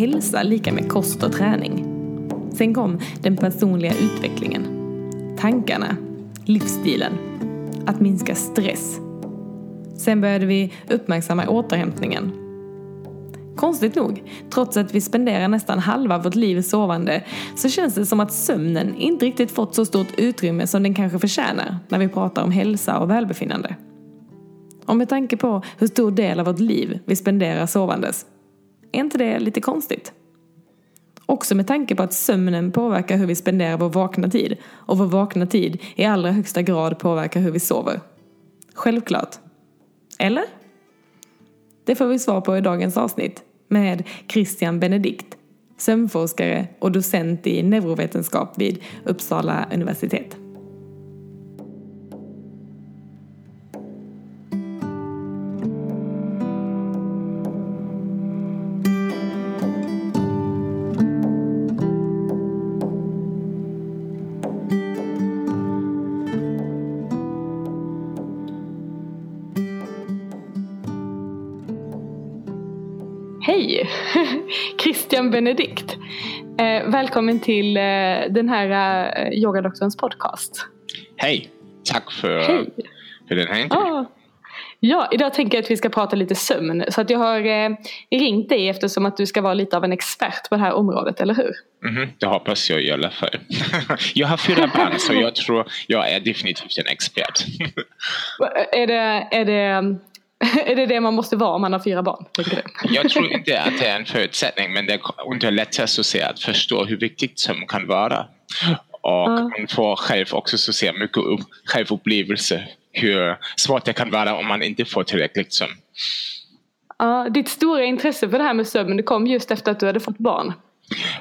Hälsa lika med kost och träning. Sen kom den personliga utvecklingen. Tankarna, livsstilen, att minska stress. Sen började vi uppmärksamma återhämtningen. Konstigt nog, trots att vi spenderar nästan halva vårt liv sovande, så känns det som att sömnen inte riktigt fått så stort utrymme som den kanske förtjänar när vi pratar om hälsa och välbefinnande. Och med tanke på hur stor del av vårt liv vi spenderar sovandes, är inte det lite konstigt? Också med tanke på att sömnen påverkar hur vi spenderar vår vakna tid och vår vakna tid i allra högsta grad påverkar hur vi sover. Självklart. Eller? Det får vi svar på i dagens avsnitt med Christian Benedikt, sömnforskare och docent i neurovetenskap vid Uppsala universitet. Benedikt. Eh, välkommen till eh, den här eh, yogadoktorns podcast. Hej! Tack för, Hej. för den här intervjun. Ah. Ja, idag tänker jag att vi ska prata lite sömn. Så att jag har eh, ringt dig eftersom att du ska vara lite av en expert på det här området, eller hur? Mhm, det hoppas jag i alla fall. jag har fyra barn så jag tror jag är definitivt en expert. Är det, är det, är det det man måste vara om man har fyra barn? Jag tror inte att det är en förutsättning men det underlättar så att, att förstå hur viktigt sömn kan vara. Och Ja. man får själv också så säga, mycket upp, självupplevelse hur svårt det kan vara om man inte får tillräckligt sömn. Ja, ditt stora intresse för det här med sömn det kom just efter att du hade fått barn.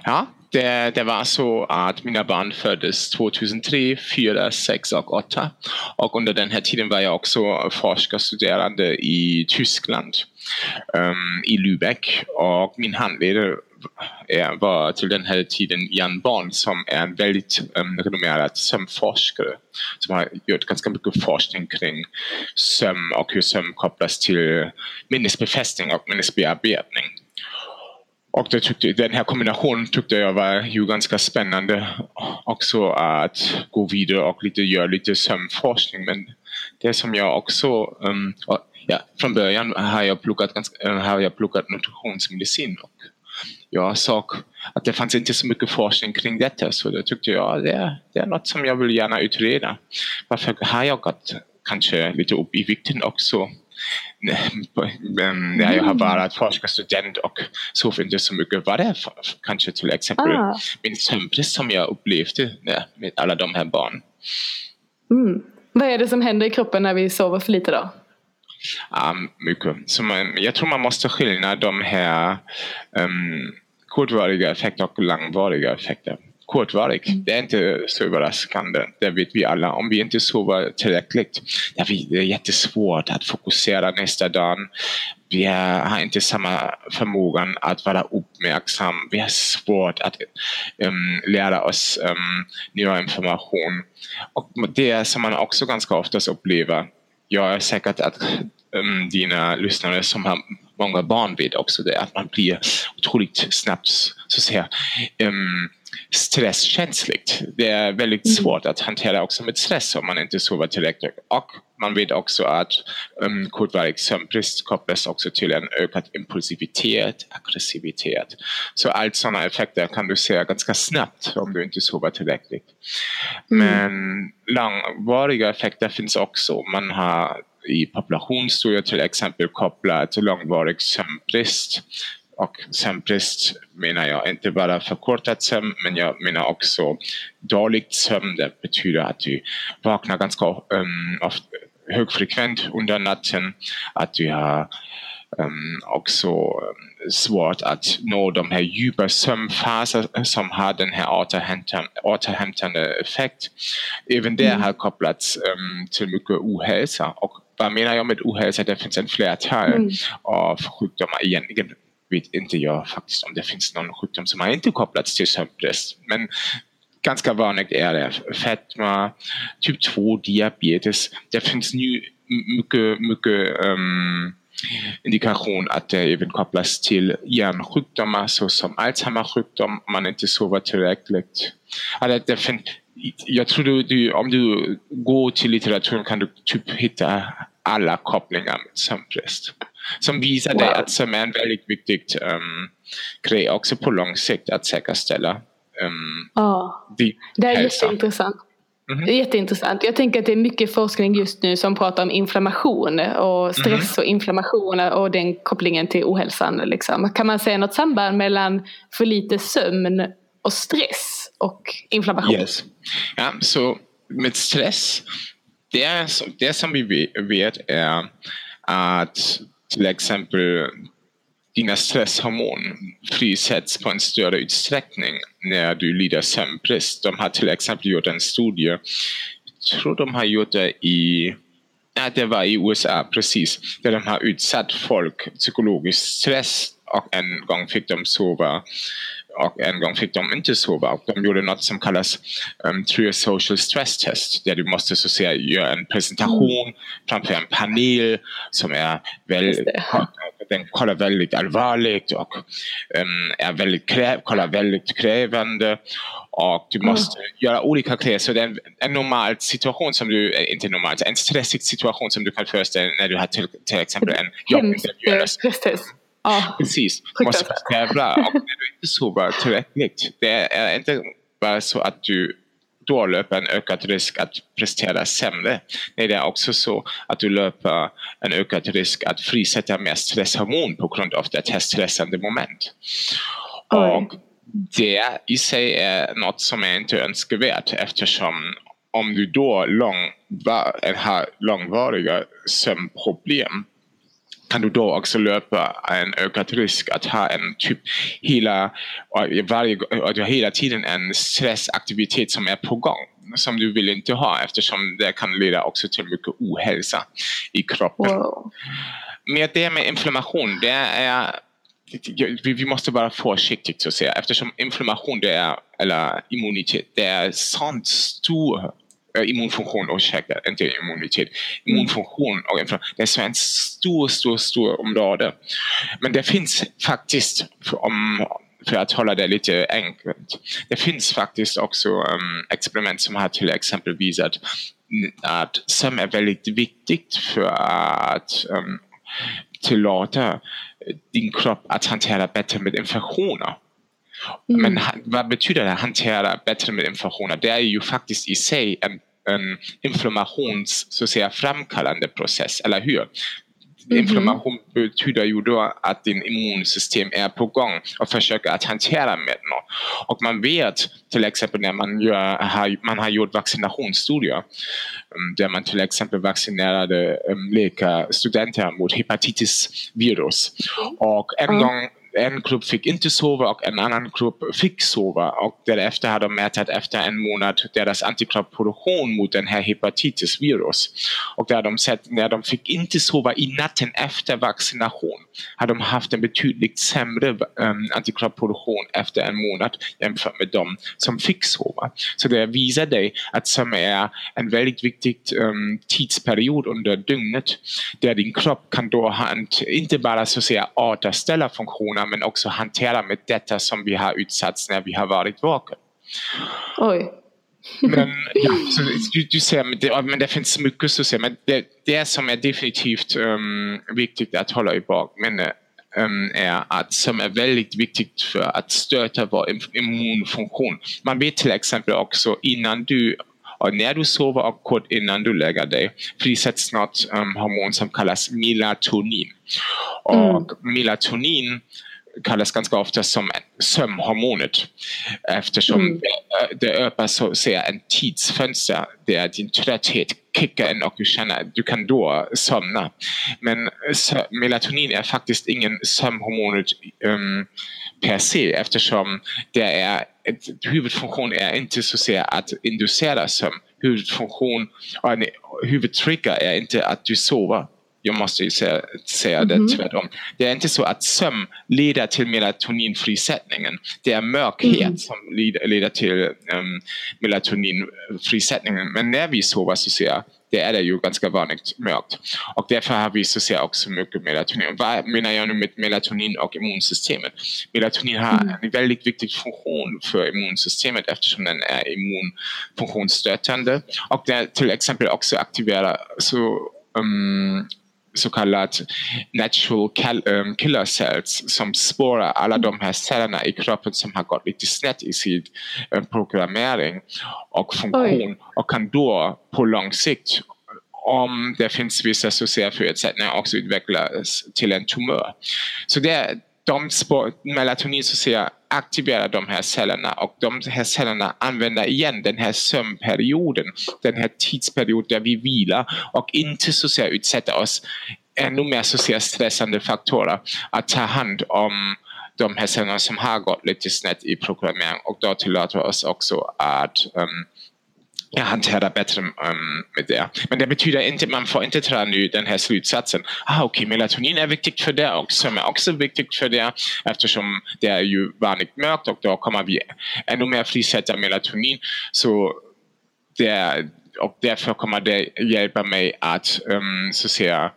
Ja, det, det var så att mina barn föddes 2003, 4, 6 och 8. Och under den här tiden var jag också forskarstuderande i Tyskland, um, i Lübeck. Och min handledare var till den här tiden Jan Born som är en väldigt um, renommerad sömnforskare som har gjort ganska mycket forskning kring sömn och hur sömn kopplas till minnesbefästning och minnesbearbetning. Och det tyckte, den här kombinationen tyckte jag var ju ganska spännande också att gå vidare och lite, göra lite sömnforskning. Men det som jag också, um, ja, från början har jag pluggat, ganska, eh, har jag pluggat nutritionsmedicin och jag såg att det fanns inte så mycket forskning kring detta så då tyckte jag det, det är något som jag vill gärna utreda. Varför har jag gått kanske lite upp i vikten också när jag har varit forskarstudent och sov inte så mycket. Var det för, kanske till exempel Ah. min sömnbrist som jag upplevde med, med alla de här barnen. Mm. Vad är det som händer i kroppen när vi sover för lite då? Um, mycket. Så man, jag tror man måste skilja de här um, kortvariga effekter och långvariga effekter. Kortvarig, det är inte så överraskande. Det vet vi alla. Om vi inte sover tillräckligt, det är jättesvårt att fokusera nästa dag. Vi har inte samma förmågan att vara uppmärksam. Vi har svårt att um, lära oss um, nya information. Och det som man också ganska ofta upplever jag är säker att um, dina lyssnare som har många barn vet också det, att man blir otroligt snabbt så att säga, um, stresskänsligt. Det är väldigt svårt att hantera också med stress om man inte sover tillräckligt. Och man vet också att um, kortvarig sömnbrist kopplas också till en ökad impulsivitet, aggressivitet. Så allt sådana effekter kan du se ganska snabbt om du inte sover tillräckligt. Men långvariga effekter finns också. Man har i populationsstudier till exempel kopplat långvarig sömnbrist. Och sömnbrist menar jag inte bara förkortad sömn men jag menar också dåligt sömn. Det betyder att du vaknar ganska um, ofta, högfrekvent under natten. Att du har um, också um, svårt att nå de här djupa sömnfaser som har den här återhämtande, återhämtande effekt. Även det har kopplats um, till mycket ohälsa. Och vad menar jag med ohälsa? Det finns en flertal Mm. av sjukdomar. Egentligen vet inte jag faktiskt om det finns någon sjukdom som har inte kopplats till sömnbrist. Men ganska vanligt är det fetma, typ 2 diabetes. Det finns nu mycket, mycket um, indikation att det även kopplas till hjärnsjukdomar såsom Alzheimer-sjukdom om man inte sover tillräckligt. Alltså det fin- jag tror du, du, om du går till litteraturen kan du typ hitta alla kopplingar med sömnbrist. Som visar wow. dig att sömn är en väldigt viktig um, grej också på lång sikt att säkerställa um, ja, det är hälsa. jätteintressant. Mm. Det är jätteintressant. Jag tänker att det är mycket forskning just nu som pratar om inflammation och stress mm. och inflammation och den kopplingen till ohälsan. Liksom. Kan man säga något samband mellan för lite sömn och stress och inflammation? Yes. Ja, så med stress, det, är, det som vi vet är att till exempel dina stresshormon frisätts på en större utsträckning när du lider sömnbrist. De har till exempel gjort en studie, jag tror de har gjort det i Nej, det var i USA precis, där de har utsatt folk psykologisk stress och en gång fick de sova och en gång fick de inte sova. Och de gjorde något som kallas um, Trier Social Stress Test där du måste så säga göra en presentation mm. framför en panel som är väldigt, den kollar väldigt allvarligt och um, är väldigt krä, kollar väldigt krävande och du måste mm. göra olika grejer. Så det är en, en normal situation som du, eh, inte normalt, en stressig situation som du kan föreställa dig när du har till, till exempel en jobbintervju. Ja, Precis. Du måste tävla och inte sover tillräckligt. Det är inte bara så att du då löper en ökad risk att prestera sämre. Nej, det är också så att du löper en ökad risk att frisätta mer stresshormon på grund av det stressande moment. Och det i sig är något som är inte önskvärt eftersom om du då lång, har långvariga sömnproblem kan du då också löpa en ökad risk att ha en typ hela, varje, hela tiden en stressaktivitet som är på gång som du vill inte ha eftersom det kan leda också till mycket ohälsa i kroppen. Wow. Med det med inflammation, det är vi måste vara försiktiga så att säga eftersom inflammation det är, eller immunitet, det är sånt stor immunfunktion, ursäkta, inte immunitet. Immunfunktion och inflammation. Det är så en stor, stor, stor område. Men det finns faktiskt, om, för att hålla det lite enkelt, det finns faktiskt också um, experiment som har till exempel visat att sömn är väldigt viktigt för att um, tillåta din kropp att hantera bättre med infektioner. Mm. Men vad betyder det hantera bättre med infektioner? Det är ju faktiskt i sig en, en inflammations så att säga, framkallande process, eller hur? Mm-hmm. Inflammation betyder ju då att din immunsystem är på gång och försöker att hantera med något. Och man vet till exempel när man, gör, har, man har gjort vaccinationsstudier um, där man till exempel vaccinerade um, läkarstudenter mot hepatitisvirus. Mm. Och en mm. gång en grupp fick inte sova och en annan grupp fick sova och därefter har de mätt efter en månad deras antikroppsproduktion mot den här hepatitisvirus. Och där de sett när de fick inte sova i natten efter vaccination har de haft en betydligt sämre um, antikroppsproduktion efter en månad jämfört med de som fick sova. Så det visar dig att som är en väldigt viktig um, ehm, tidsperiod under dygnet där din kropp kan då ha en, inte bara så att säga återställa funktioner men också hantera med detta som vi har utsatts när vi har varit vaken. Oj. Men, ja, så du, du ser, men det, men det finns mycket så säga, men det, det som är definitivt um, viktigt att hålla i bakminne um, är att som är väldigt viktigt för att stötta vår immunfunktion. Man vet till exempel också innan du och när du sover och kort innan du lägger dig frisätts något um, hormon som kallas melatonin. Och mm. melatonin kallas ganska ofta som sömnhormonet eftersom mm. det, det öppnar så att säga en tidsfönster där din trötthet kickar in och du känner att du kan då somna. Men melatonin är faktiskt ingen sömnhormonet um, per se eftersom det är huvudfunktion är inte så att säga att inducera sömn. Huvudfunktion huvudtrigger är inte att du sover Jag måste ju säga, säga det mm. tvärtom. Det är inte så att sömn leder till melatoninfrisättningen. Det är mörkhet mm. som leder till um, melatoninfrisättningen. Men när vi sover så ser det är det ju ganska vanligt mörkt. Och därför har vi så ser också mycket melatonin. Vad menar jag nu med melatonin och immunsystemet? Melatonin har mm. en väldigt viktig funktion för immunsystemet eftersom den är immunfunktionsstötande och den till exempel också aktiverar så um, så kallat natural um, killer cells som spårar alla de här cellerna i kroppen som har gått lite snett i sin um, programmering och funktion Oj. och kan då på lång sikt om det finns vissa sociala förutsättningar också utvecklas till en tumör. Så det, de spår, melatonin så säga, aktivera de här cellerna och de här cellerna använder igen den här sömnperioden, den här tidsperioden där vi vilar och inte så säga utsätter oss ännu mer så stressande faktorer att ta hand om de här cellerna som har gått lite snett i programmering och då tillåter oss också att um, jag hanterar bättre um, med det. Men det betyder inte, man får inte dra nu den här slutsatsen. Ah, Okej, okay, melatonin är viktigt för det och sömn är också viktigt för det eftersom det är ju vanligt mörkt och då kommer vi ännu mer frisätta melatonin. Så det, och därför kommer det hjälpa mig att um, så säga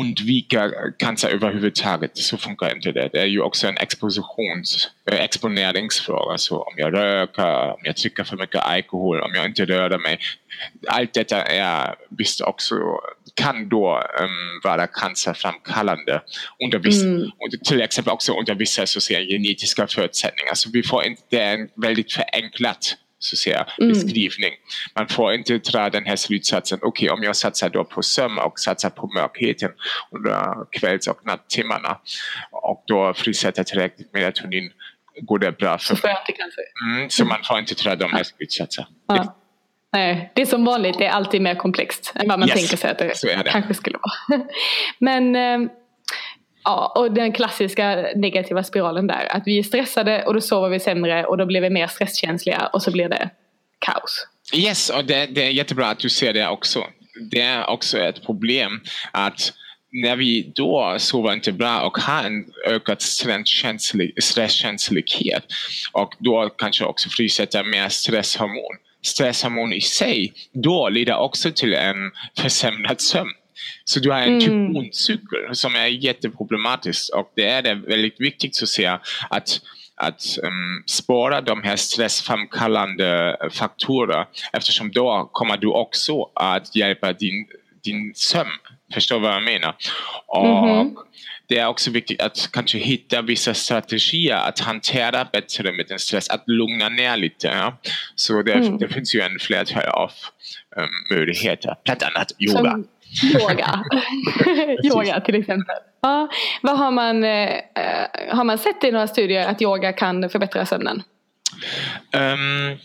undvika cancer överhuvudtaget. Så funkar inte det. Det är ju också en expositions, äh, exponeringsfråga. Så om jag röker, om jag dricker för mycket alkohol, om jag inte rör mig. Allt detta är visst också kan då um, vara cancerframkallande under vissa, mm. till exempel också under vissa så genetiska förutsättningar. Så vi får inte, det är en väldigt förenklat så säga, mm. beskrivning. Man får inte dra den här slutsatsen, okej okay, om jag satsar då på sömn och satsar på mörkheten under kvälls och nattimmarna och då frisätter tillräckligt melatonin går det bra. För, så cancer. Mm, så man får inte dra de här slutsatserna. Ja. Nej, det är som vanligt, det är alltid mer komplext än vad man yes, tänker sig att det, det. kanske skulle vara. Men eh, Ja, och den klassiska negativa spiralen där. Att vi är stressade och då sover vi sämre och då blir vi mer stresskänsliga och så blir det kaos. Yes, och det, det är jättebra att du ser det också. Det är också ett problem att när vi då sover inte bra och har en ökad stresskänslighet och då kanske också frisätter mer stresshormon. Stresshormon i sig då leder också till en försämrad sömn. Så du har en typ mm. som är jätteproblematisk och det är det väldigt viktigt att se att att um, spåra de här stressframkallande faktorer eftersom då kommer du också att hjälpa din, din sömn. Förstår vad jag menar? Och mm-hmm. Det är också viktigt att kanske hitta vissa strategier att hantera bättre med den stress, att lugna ner lite. Ja? Så det, mm. det finns ju en flertal av um, möjligheter, bland annat yoga. Som Yoga. yoga till exempel. Ja, vad har, man, eh, har man sett i några studier att yoga kan förbättra sömnen? Um,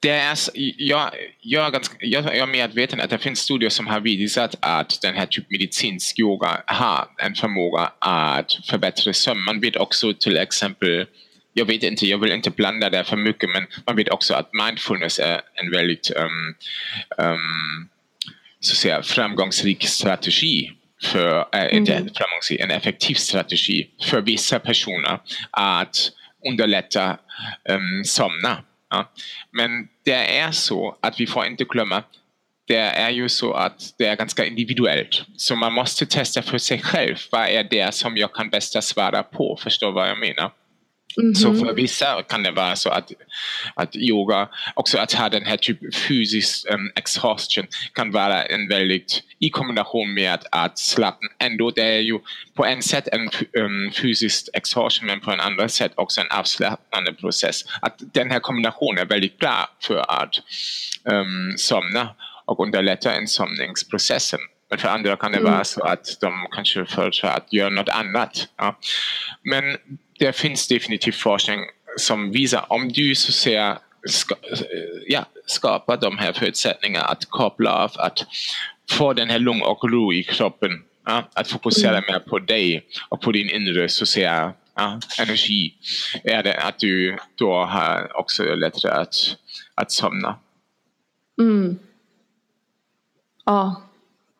det är, jag, jag, är ganska, jag är medveten att det finns studier som har visat att den här typen medicinsk yoga har en förmåga att förbättra sömn. Man vet också till exempel jag vet inte, jag vill inte blanda det för mycket men man vet också att mindfulness är en väldigt um, um, så att säga, framgångsrik strategi för, inte mm. en effektiv strategi för vissa personer att underlätta um, somna. Ja. Men det är så att vi får inte glömma det är ju så att det är ganska individuellt. Så man måste testa för sig själv. Vad är det som jag kan bäst svara på? Förstår vad jag menar? Mm -hmm. Så för vissa kan det vara så att, att yoga, också att ha den här typen fysisk um, exhaustion kan vara en väldigt, i kombination med att, att slappna, ändå det är ju på en sätt en um, fysisk exhaustion men på en annan sätt också en avslappnande process. Att den här kombinationen är väldigt bra för att um, somna och underlätta insomningsprocessen. Men för andra kan det mm. vara så att de kanske föredrar att göra något annat. Ja. Men det finns definitivt forskning som visar om du så säga ska, ja, skapar de här förutsättningarna att koppla av, att få den här lugn och ro i kroppen. Ja, att fokusera mm. mer på dig och på din inre säga, ja, energi. Är det att du då har också lättare att, att somna. Mm. Ja,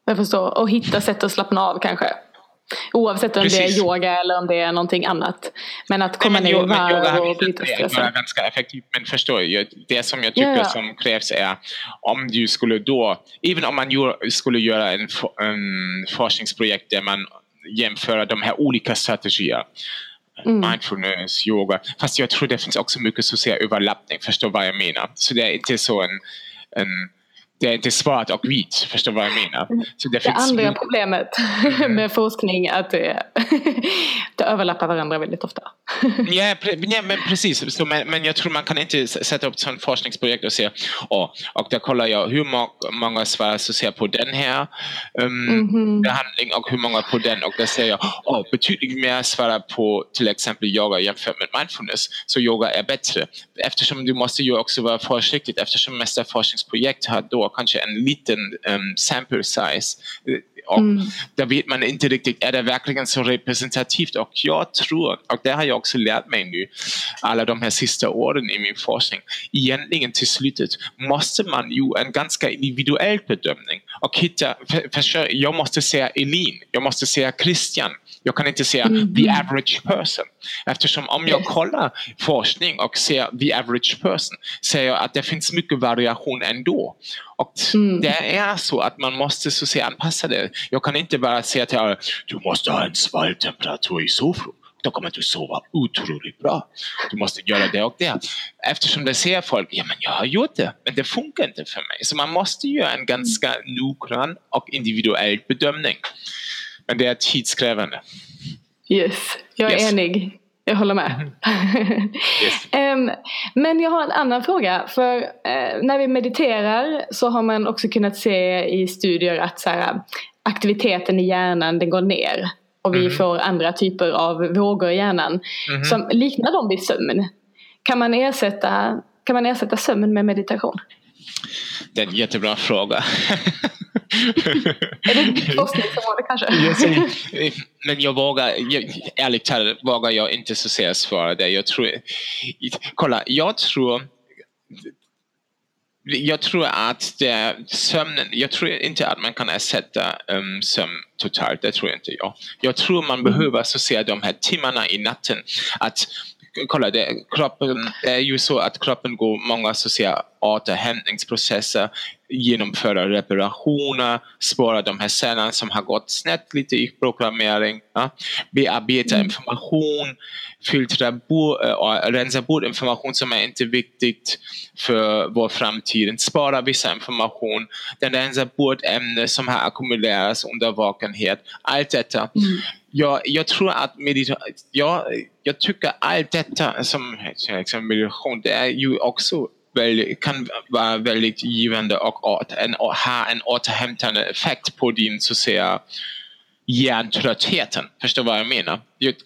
Jag förstår. Och hitta sätt att slappna av kanske. Oavsett om Precis. det är yoga eller om det är någonting annat. Men att komma Nej, men, ner i varv och bryta stressen. är ganska effektivt. Men förstår du, det som jag tycker yeah. som krävs är om du skulle då, även om man skulle göra en, en forskningsprojekt där man jämför de här olika strategierna Mm. mindfulness, yoga. Fast jag tror det finns också mycket social överlappning, förstår vad jag menar. Så det är inte så en, en det är inte svart och vitt, förstår vad jag menar? Så det, det andra problemet mm. med forskning är att det, det överlappar varandra väldigt ofta. ja, ja, men precis. Så, men, men jag tror man kan inte sätta upp ett sådant forskningsprojekt och säga oh, och där kollar jag hur må många svarar så ser på den här um, mm -hmm. behandling och hur många på den och där säger jag oh, betydligt mer svarar på till exempel yoga jämfört med mindfulness. Så yoga är bättre. Eftersom du måste ju också vara försiktig eftersom mesta forskningsprojekt har då kanske en liten um, sample size. Och mm. där vet man inte riktigt, är det verkligen så representativt? Och jag tror, och det har jag också lärt mig nu, alla de här sista åren i min forskning, egentligen till slutet måste man ju en ganska individuell bedömning och hitta, för, för, jag måste säga Elin, jag måste säga Christian, jag kan inte säga mm. the average person. Eftersom om jag kollar forskning och ser the average person ser jag att det finns mycket variation ändå. Och mm. det är så att man måste så säga anpassa det. Jag kan inte bara säga till alla, du måste ha en svaltemperatur i sovrummet då kommer du sova otroligt bra. Du måste göra det och det. Eftersom det ser folk, ja men jag har gjort det, men det funkar inte för mig. Så man måste göra en ganska noggrann och individuell bedömning. Men det är tidskrävande. Yes, jag är yes. enig. Jag håller med. Yes. um, men jag har en annan fråga. För uh, när vi mediterar så har man också kunnat se i studier att så här, aktiviteten i hjärnan den går ner. Och vi mm. får andra typer av vågor i hjärnan mm. som liknar dem vid sömn. Kan man ersätta, kan man ersätta sömn med meditation? Det är en jättebra fråga. är det ditt forskningsområde kanske? men jag vågar, jag, ärligt talat vågar jag inte så säga svara det. Jag tror, kolla, jag tror jag tror att det, sömnen, jag tror inte att man kan ersätta um, sömn totalt, det tror jag inte jag. Jag tror man mm. behöver så säga de här timmarna i natten att kolla, det, kroppen, det är ju så att kroppen går många så att säga, återhämtningsprocesser, genomföra reparationer, spara de här cellerna som har gått snett lite i programmering, ja? bearbeta mm. information, filtra bort, äh, rensa bort information som är inte viktigt för vår framtid, spara vissa information, den rensar bort ämnen som har ackumulerats under vakenhet, allt detta. Mm jag, jag tror att meditation, jag, jag tycker allt detta som meditation, det är ju också väldigt, kan vara väldigt givande och en, ha en återhämtande effekt på din så att säga hjärntröttheten. Förstår vad jag menar?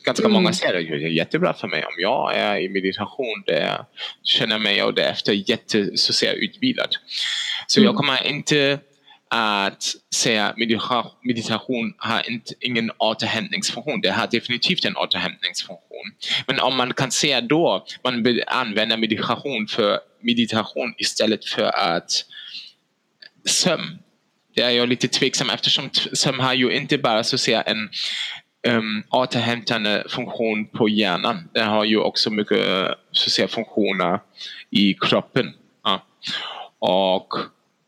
Ganska mm. många säger att det är jättebra för mig om jag är i meditation där jag känner mig och därefter jätte så säga, utvilad. Så mm. jag kommer inte att säga meditation, meditation har inte, ingen återhämtningsfunktion. Det har definitivt en återhämtningsfunktion. Men om man kan säga då man använder meditation för meditation istället för att sömn. Det är jag lite tveksam eftersom sömn har ju inte bara så att säga en um, återhämtande funktion på hjärnan. Den har ju också mycket så att säga, funktioner i kroppen. Ja. Och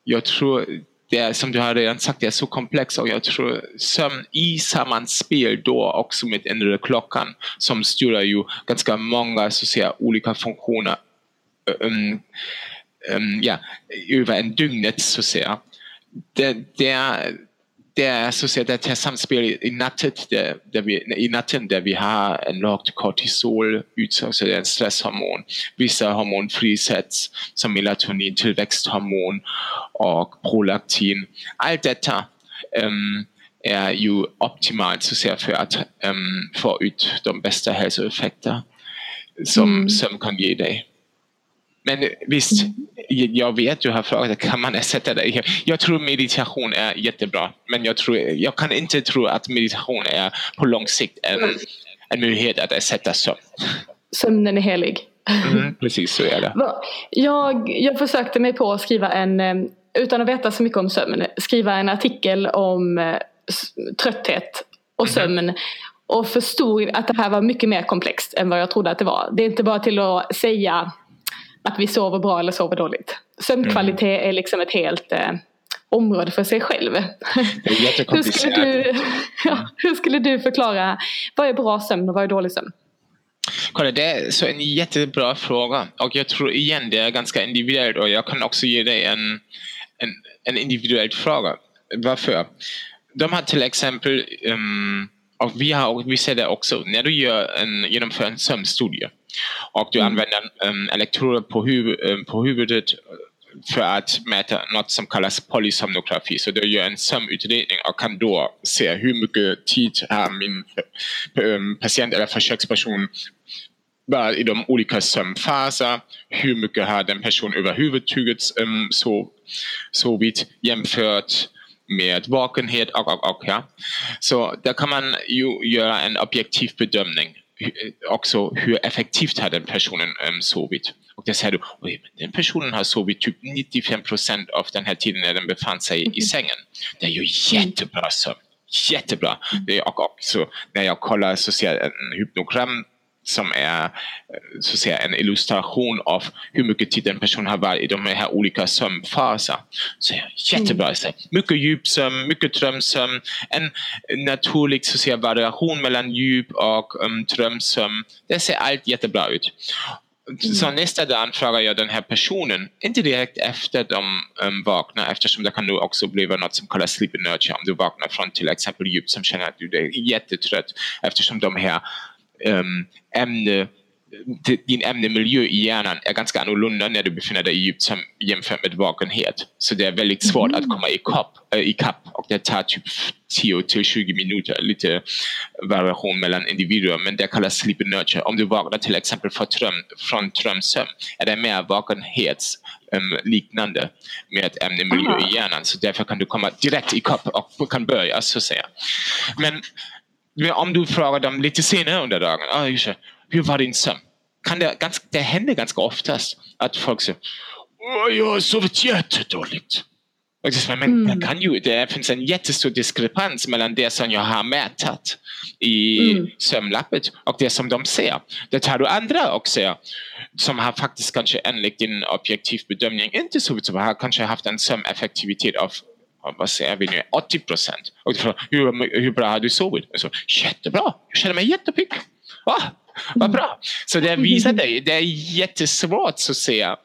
jag tror det är som du har redan sagt, det är så komplext och jag tror sömn i sammanspel då också med inre klockan som styr ju ganska många så att säga, olika funktioner um, ja, så att säga. Det, det, är, det är så att säga det här samspel i natten, där, där vi, i natten där vi har en lågt kortisol, alltså det är en stresshormon. Vissa hormon frisätts som melatonin, tillväxthormon och prolaktin. Allt detta um, är ju optimalt så att säga, för att um, få ut de bästa hälsoeffekter som mm. sömn kan ge dig. Men visst, jag vet du har frågat, kan man ersätta det? Jag tror meditation är jättebra, men jag, tror, jag kan inte tro att meditation är på lång sikt en, en möjlighet att ersätta sömn. Sömnen är helig. Mm, precis så är det. Jag, jag försökte mig på att skriva en utan att veta så mycket om sömn, skriva en artikel om eh, trötthet och mhm. sömn. Och förstod att det här var mycket mer komplext än vad jag trodde att det var. Det är inte bara till att säga att vi sover bra eller sover dåligt. Sömnkvalitet mm. är liksom ett helt eh, område för sig själv. Det är hur, skulle du, ja, hur skulle du förklara vad är bra sömn och vad är dålig sömn? Kolla, det är så en jättebra fråga och jag tror igen det är ganska individuellt och jag kan också ge dig en, en, en individuell fråga. Varför? De har till exempel um, och vi, har, vi ser det också när du gör en, genomför en sömnstudie och du mm. använder um, elektroder på, huvud, um, på huvudet för att mäta något som kallas polysomnografi. Så du gör en sömnutredning och kan då se hur mycket tid har min patient eller försöksperson var i de olika sömnfaser. Hur mycket har den personen överhuvudtaget um, sovit jämfört med vakenhet och, och, och. Ja. Så där kan man ju göra en objektiv bedömning också hur effektivt har den personen um, sovit. Och där säger du, oj, den personen har sovit typ 95 procent av den här tiden när den befann sig mm. i sängen. Det är ju jättebra sömn. Jättebra. Mm. Och också när jag kollar så ser jag en hypnogram som är eh, så att säga, en illustration av hur mycket tid en person har varit i de här olika sömnfaserna. Så jättebra. Mm. Mycket djupsömn, mycket drömsömn, en naturlig så att säga, variation mellan djup och um, drömsömn. Det ser allt jättebra ut. Mm. Så nästa dag frågar jag den här personen, inte direkt efter de um, vaknar eftersom det kan nu också bli något som kallas sleep inertia om du vaknar från till exempel djup som känner att du är jättetrött eftersom de här um, ämne, din ämnemiljö i hjärnan är ganska annorlunda när du befinner dig i djupt jämfört med vakenhet. Så det är väldigt svårt mm. att komma ikapp, äh, ikapp och det tar typ 10 till 20 minuter, lite variation mellan individer, men det kallas sleep nurture. Om du vaknar till exempel från, dröm, från drömsömn är det mer vakenhets um, liknande med ämnemiljö i hjärnan, så därför kan du komma direkt ikapp och kan börja så att säga. Men om du frågar dem lite senare under dagen, ah, hur var din sömn? Kan det, ganska, det händer ganska oftast att folk säger jag har sovit jättedåligt. Men mm. kan ju, det finns en jättestor diskrepans mellan det som jag har mätat i mm. sömnlappet och det som de ser. Det tar du andra också som har faktiskt kanske enligt din objektiv bedömning inte sovit så bra, har kanske haft en sömneffektivitet av vad säger vi nu, 80 procent. Och du frågar, hur, hur bra har du sovit? Jag sa, jättebra, jag känner mig jättepigg. Va? Vad bra! Så det visar dig, det är jättesvårt så att säga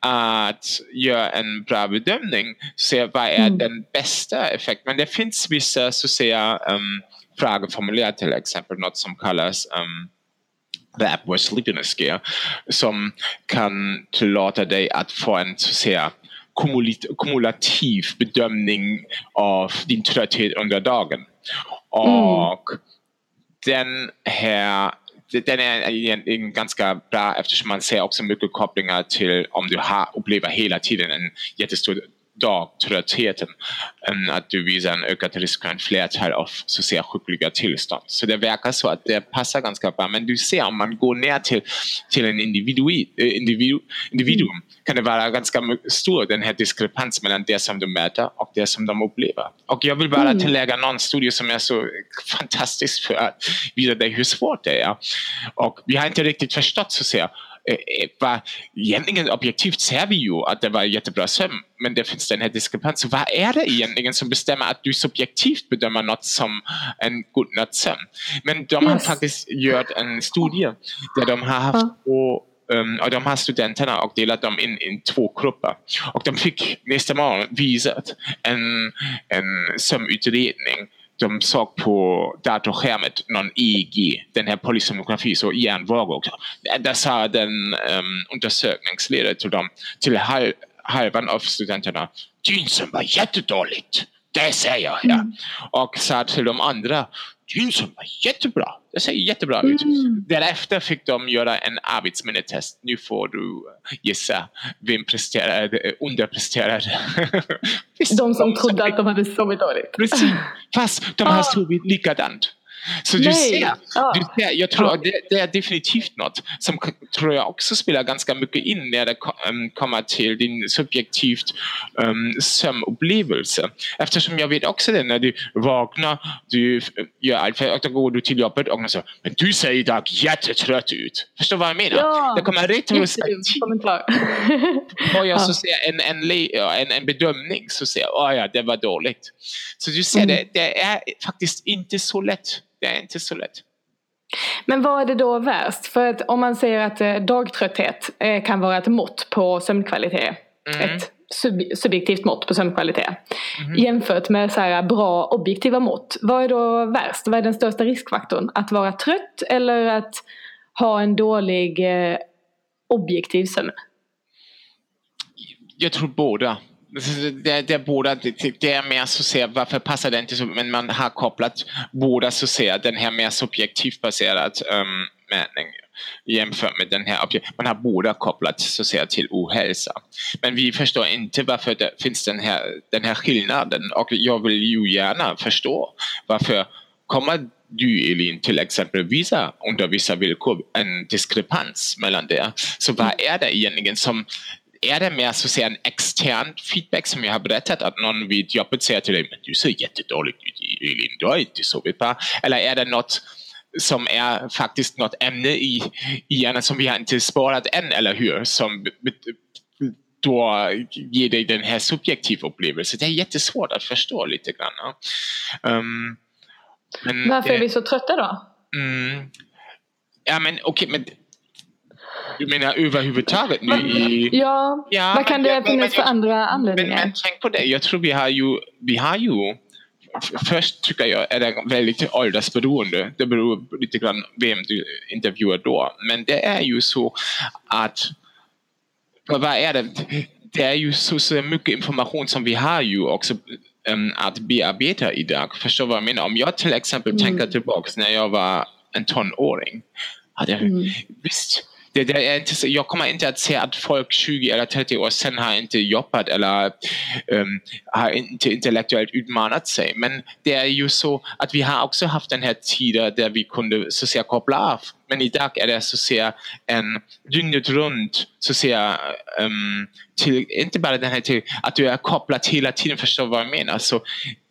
att göra en bra bedömning. Se vad är mm. den bästa effekten? Men det finns vissa så att säga um, frågeformulär till exempel, något som kallas um, the Epworth Sleepiness Scale som kan tillåta dig att få en så att säga kumulativ bedömning av din trötthet under dagen. Och mm. den här den är egentligen ganska bra eftersom man ser också mycket kopplingar till om du har, upplever hela tiden en jättestor dagtröttheten att du visar en ökad risk för en flertal av säga, sjukliga tillstånd. Så det verkar så att det passar ganska bra. Men du ser om man går ner till, till en individu, eh, individu, individuum kan det vara ganska stor den här diskrepansen mellan det som de mäter och det som de upplever. Och jag vill bara mm. tillägga någon studie som är så fantastisk för att visa dig hur svårt det är. Och vi har inte riktigt förstått så att säga Eh, eh, var, egentligen objektivt ser vi ju att det var jättebra sömn, men det finns den här diskrepansen. Vad är det egentligen som bestämmer att du subjektivt bedömer något som en god nattsömn? Men de har faktiskt gjort en studie där de har haft två Um, och de här studenterna och delat dem in i två grupper. Och de fick nästa morgon visat en, en sömnutredning de såg på datorskärmen någon EEG, den här polysomnografi, så hjärnvågor. Där sa den um, undersökningsledaren till dem, till halv, halvan av studenterna, Gynsen var jättedåligt. Det säger jag. Ja. Mm. Och sa till de andra, Gynsen var jättebra. Det ser jättebra ut. Mm. Därefter fick de göra en arbetsminnetest. Nu får du gissa vem presterade, underpresterade. de som trodde att de hade sovit dåligt. Precis. Fast de har sovit likadant. Så du ser, ja. du ser, jag tror det, det, är definitivt något som tror jag också spelar ganska mycket in när det um, kommer till din subjektivt um, sömnupplevelse. Eftersom jag vet också det när du vaknar, du gör allt för att du till jobbet och så men du ser idag jättetrött ut. Förstår du vad jag menar? Ja. Det kommer retrospektivt. Och jag så ser en, en, en, en bedömning så ser jag, oh ja, det var dåligt. Så du ser, mm. det, det är faktiskt inte så lätt det är inte så lätt. Men vad är det då värst? För att om man säger att eh, dagtrötthet eh, kan vara ett mått på sömnkvalitet. Mm. Ett sub subjektivt mått på sömnkvalitet. Mm. Jämfört med så här bra objektiva mått. Vad är då värst? Vad är den största riskfaktorn? Att vara trött eller att ha en dålig eh, objektiv sömn? Jag tror båda det, det, båda, det, det är mer säga, varför passar det inte men man har kopplat båda så att säga, den här mer subjektivt baserad um, mätning jämfört med den här, man har båda kopplat så säga till ohälsa. Men vi förstår inte varför det finns den här, den här skillnaden och jag vill ju gärna förstå varför kommer du Elin till exempel visa under vissa villkor en diskrepans mellan det. Så vad är det egentligen som är det mer så att säga en extern feedback som jag har berättat att någon vid jobbet säger till dig men du ser jättedåligt ut Elin, du har inte sovit bra. Eller är det något som är faktiskt något ämne i, i hjärnan som vi har inte sparat än, eller hur? Som då ger dig den här subjektiva upplevelsen. Det är jättesvårt att förstå lite grann. Um, Varför är vi så trötta då? Mm, ja men okej, okay, men du menar överhuvudtaget nu i... Ja, ja vad kan det finnas för andra anledningar? Men, men tänk på det, jag tror vi har ju, vi har ju Först tycker jag är det väldigt åldersberoende. Det beror lite grann vem du intervjuar då. Men det är ju så att vad är det? Det är ju så, så mycket information som vi har ju också um, att bearbeta idag. Förstår vad jag menar? Om jag till exempel mm. tänker tillbaka när jag var en tonåring. Hade, mm. Visst, det, det är inte, jag kommer inte att säga att folk 20 eller 30 år sedan har inte jobbat eller um, har inte intellektuellt utmanat sig. Men det är ju så att vi har också haft den här tiden där vi kunde så att säga koppla av. Men idag är det så att säga en dygnet runt så att säga um, till, inte bara den här till att du är kopplad hela tiden, förstår vad jag menar. Så,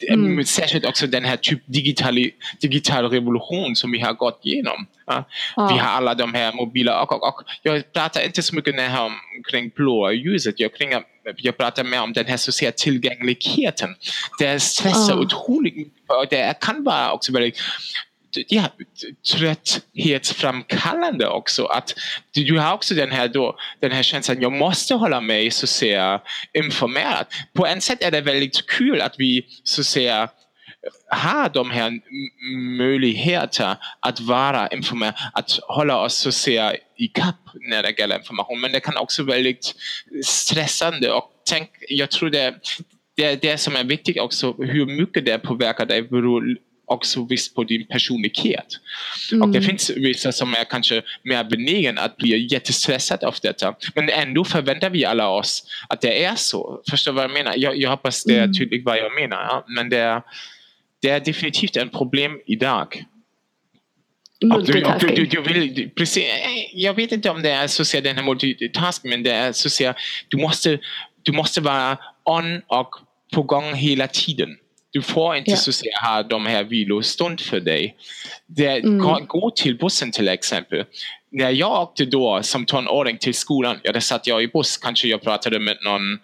mm. Särskilt också den här typ digital, digital revolution som vi har gått igenom. Ja. Ja. Vi har alla de här mobila och, och, och jag pratar inte så mycket här om, kring blåa ljuset. Jag, kring, jag pratar mer om den här säga, tillgängligheten. Det stressar ja. otroligt mycket. Det kan vara också väldigt ja, trötthetsframkallande också. Att du har också den här, då, den här känslan, jag måste hålla mig så säga informerad. På ett sätt är det väldigt kul att vi så säga har de här möjligheterna att vara informerade, att hålla oss så säga i kapp när det gäller information. Men det kan också vara väldigt stressande och tänk, jag tror det, det, det som är viktigt också, hur mycket det påverkar dig beror också visst på din personlighet. Mm. Och det finns vissa som är kanske mer benägen att bli jättestressad av detta. Men ändå förväntar vi alla oss att det är så. Förstår du vad jag menar? Jag, jag hoppas det är mm. tydligt vad jag menar. Ja? Men det är, det är definitivt ett problem idag. Multitasking. Du, du, du, vill, precis, jag vet inte om det är så att säga den här multitasking men det är så att säga du måste, du måste vara on och på gång hela tiden. Du får inte ja. så säga ha de här vilostund för dig. Det, mm. Gå till bussen till exempel. När jag åkte då som tonåring till skolan, ja, där satt jag i buss, kanske jag pratade med någon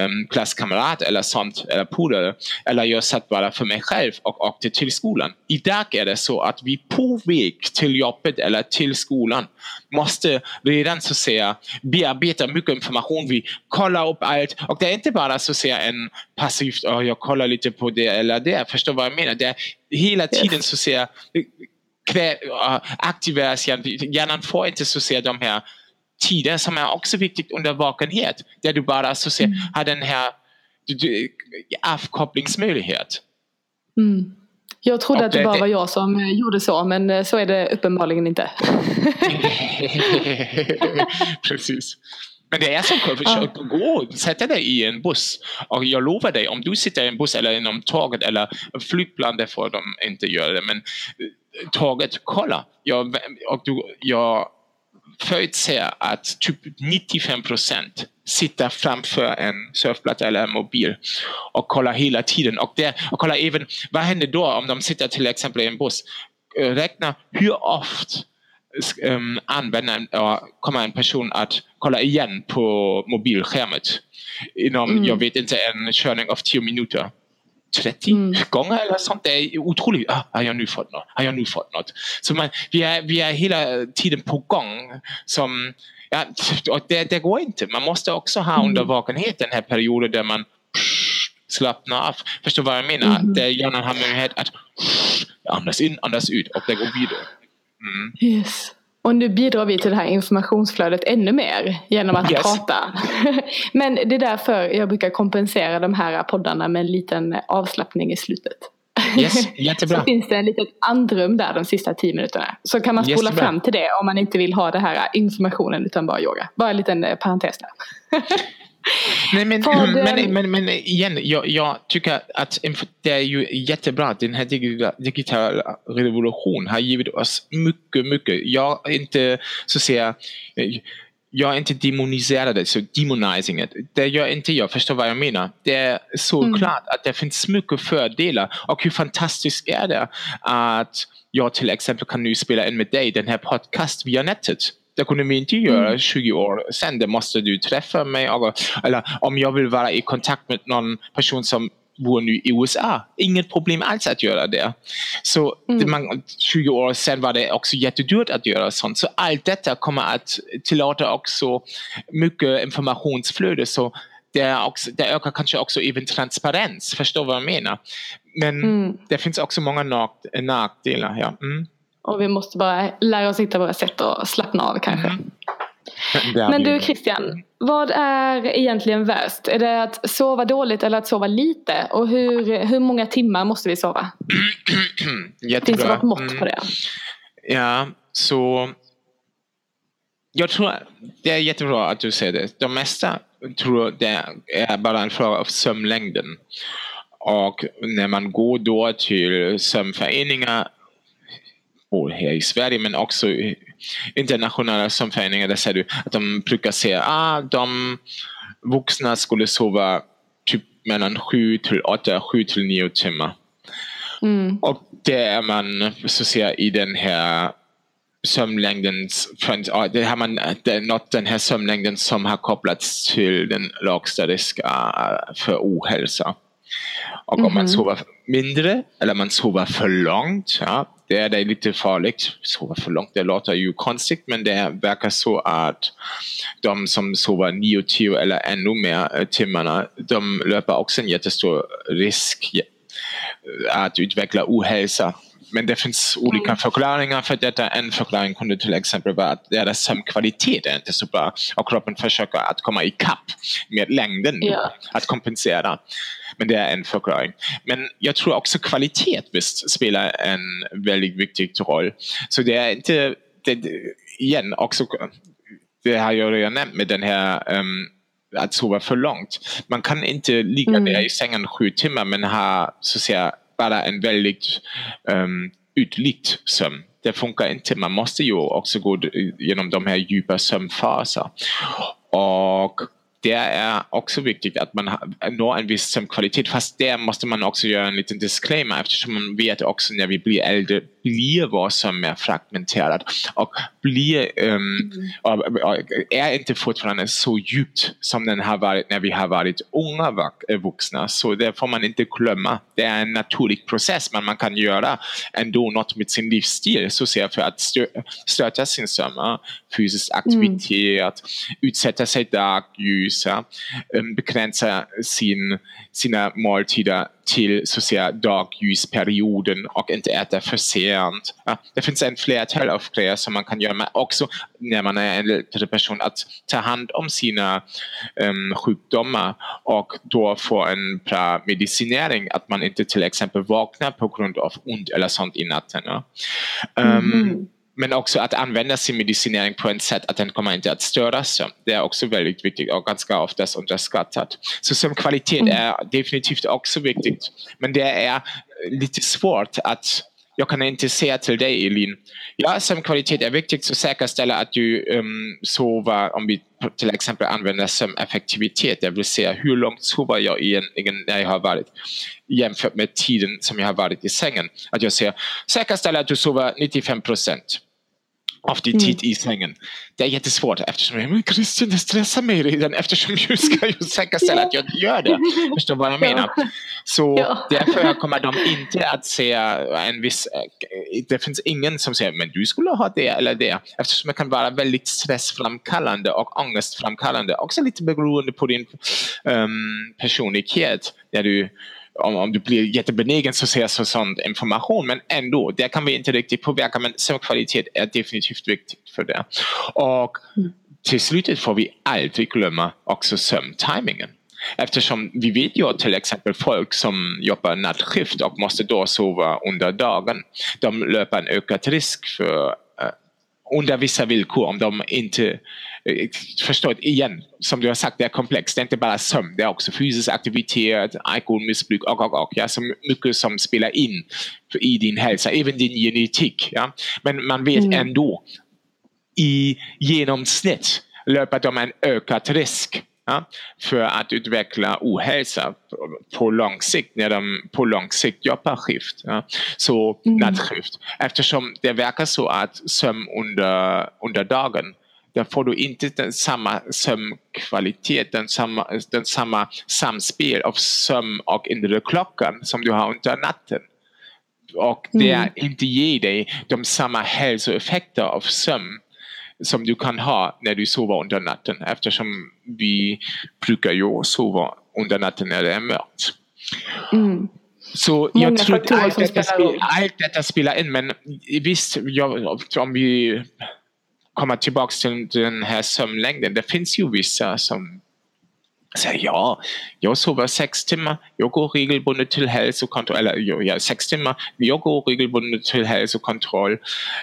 um, klasskamrat eller sånt, eller polare. Eller jag satt bara för mig själv och åkte till skolan. Idag är det så att vi på väg till jobbet eller till skolan måste redan så att säga bearbeta mycket information. Vi kollar upp allt och det är inte bara så att säga en passivt, oh, jag kollar lite på det eller det. Förstår vad jag menar? Det är hela tiden så att säga aktiveras hjärnan. Hjärnan får inte så att säga de här tider som är också viktigt under vakenhet. Där du bara så ser, mm. har den här du, du, avkopplingsmöjlighet. Mm. Jag trodde och att det bara var jag som eh, gjorde så men eh, så är det uppenbarligen inte. Precis. Men det är så ja. gå och sätta dig i en buss och jag lovar dig om du sitter i en buss eller inom tåget eller flygplan, det får de inte göra det, men eh, tåget, kolla, jag, och du, jag förutser att typ 95 procent sitter framför en surfplatta eller en mobil och kollar hela tiden och, det, och kollar även vad händer då om de sitter till exempel i en buss. Eh, räkna hur ofta um, använder, uh, kommer en person att kolla igen på mobilskärmen inom, mm. jag vet inte, en körning av 10 minuter. 30 mm. gånger eller sånt. Det är otroligt. Ah, har jag nu fått något? Har jag nu fått något? Så man, vi, är, vi är hela tiden på gång. Som, ja, och det, det går inte. Man måste också ha mm. undervakenhet den här perioden där man psh, slappnar av. Förstår vad jag menar? Mm. Där hjärnan har möjlighet att andas in, andas ut och det går vidare. Mm. Yes. Och nu bidrar vi till det här informationsflödet ännu mer genom att yes. prata. Men det är därför jag brukar kompensera de här poddarna med en liten avslappning i slutet. Yes, jättebra. Så finns det en liten andrum där de sista tio minuterna. Så kan man spola jättebra. fram till det om man inte vill ha det här informationen utan bara yoga. Bara en liten eh, parentes där. Nej, men, men, men, men, igen, jag, jag, tycker att det är ju jättebra att den här digitala revolutionen har givit oss mycket, mycket. Jag är inte så säga jag är inte demoniserad, så demonizing it. Det gör inte jag, förstår vad jag menar. Det är såklart mm. att det finns mycket fördelar och hur fantastiskt är det att jag till exempel kan nu spela in med dig den här podcast via nätet det kunde vi inte göra mm. 20 år sedan. Det måste du träffa mig. Eller om jag vill vara i kontakt med någon person som bor nu i USA. Inget problem alls att göra det. Så mm. man, 20 år sedan var det också jättedyrt att göra sånt. Så allt detta kommer att tillåta också mycket informationsflöde. Så det, också, det ökar kanske också även transparens. Förstår vad jag menar? Men mm. det finns också många nackdelar. Ja. Mm. Och vi måste bara lära oss hitta våra sätt att slappna av kanske. Mm. Men du Christian, vad är egentligen värst? Är det att sova dåligt eller att sova lite? Och hur, hur många timmar måste vi sova? Jättebra. Finns det något mått på det? Mm. Ja, så jag tror det är jättebra att du säger det. De mesta tror det är bara en fråga av sömnlängden. Och när man går då till sömnföreningar både här i Sverige men också internationella samföreningar där ser du att de brukar säga att ah, de vuxna skulle sova typ mellan 7 till 8, 7 till 9 timmar. Mm. Och det är man så att säga i den här sömnlängdens, det har man det är något den här sömnlängden som har kopplats till den lägsta risken för ohälsa. Och om man mhm. sover mindre eller man sover för långt, ja, det är det lite farligt. Sova för långt, det låter ju konstigt men det verkar så att de som sover 9, 10 eller ännu mer timmarna, de löper också en jättestor risk att utveckla ohälsa. Men det finns olika mm. förklaringar för detta. En förklaring kunde till exempel vara att deras sömnkvalitet är inte så bra och kroppen försöker att komma ikapp med längden, ja. att kompensera. Men det är en förklaring. Men jag tror också kvalitet visst spelar en väldigt viktig roll. Så det är inte, det, igen också, det har jag redan nämnt med den här um, att sova för långt. Man kan inte ligga mm. där i sängen sju timmar men ha så att säga bara en väldigt um, ytligt sömn. Det funkar inte. Man måste ju också gå genom de här djupa sömnfaser. Och det är också viktigt att man når en viss kvalitet. Fast där måste man också göra en liten disclaimer eftersom man vet också när vi blir äldre blir vår sömn mer fragmenterad och blir, um, och, och är inte fortfarande så djupt som den har varit när vi har varit unga vuxna. Så det får man inte glömma. Det är en naturlig process men man kan göra ändå något med sin livsstil så ser för att stötta sin sömn, fysisk aktivitet, mm. utsätta sig dagljus, um, begränsa sin, sina måltider till så att säga dagljusperioden och inte äta för sent. Ja, det finns en flertal av grejer som man kan göra men också när man är en äldre person att ta hand om sina um, sjukdomar och då få en bra medicinering att man inte till exempel vaknar på grund av ont eller sånt i natten. Ja. Um, mm men också att använda sin medicinering på ett sätt att den kommer inte att störa sömn. Det är också väldigt viktigt och ganska oftast underskattat. Så sömnkvalitet mm. är definitivt också viktigt. Men det är lite svårt att jag kan inte säga till dig Elin, ja sömnkvalitet är viktigt så säkerställa att du um, sover, om vi till exempel använder sömneffektivitet, det vill säga hur långt sover jag egentligen när jag har varit jämfört med tiden som jag har varit i sängen. Att jag säger säkerställa att du sover 95 procent av din tid mm. i sängen. Det är jättesvårt eftersom jag, Christian det stressar mig redan eftersom jag ska ju säkerställa att jag gör det. Förstår vad jag menar? Så ja. därför kommer de inte att säga en viss, det finns ingen som säger men du skulle ha det eller det eftersom det kan vara väldigt stressframkallande och ångestframkallande också lite beroende på din um, personlighet när du om, om du blir jättebenägen så ses för sån information men ändå, det kan vi inte riktigt påverka men sömnkvalitet är definitivt viktigt för det. Och mm. till slutet får vi aldrig glömma också sömntimingen. Eftersom vi vet ju till exempel folk som jobbar nattskift och måste då sova under dagen. De löper en ökad risk för uh, under vissa villkor om de inte Eh, förstå igen, som du har sagt, det är komplext. Det är inte bara sömn, det är också fysisk aktivitet, alkoholmissbruk och, och, och. Ja, så mycket som spelar in i din hälsa, även din genetik. Ja. Men man vet mm. ändå i genomsnitt löper de en ökad risk ja, för att utveckla ohälsa på lång sikt när de på lång sikt jobbar skift. Ja. Så mm. nattskift. Eftersom det verkar så att sömn under, under dagen där får du inte den samma sömnkvalitet, den samma, den samma samspel av sömn och inre klockan som du har under natten. Och det mm. inte ger dig de samma hälsoeffekter av sömn som du kan ha när du sover under natten eftersom vi brukar ju sova under natten när det är mörkt. Mm. Så Många jag tror att allt detta, spel, allt detta spelar in men visst, jag, om vi komma tillbaka till den här sömnlängden. Det finns ju vissa som säger ja, jag sover sex timmar, jag går regelbundet till hälsokontroll, eller ja, sex timmar, jag går regelbundet till hälsokontroll.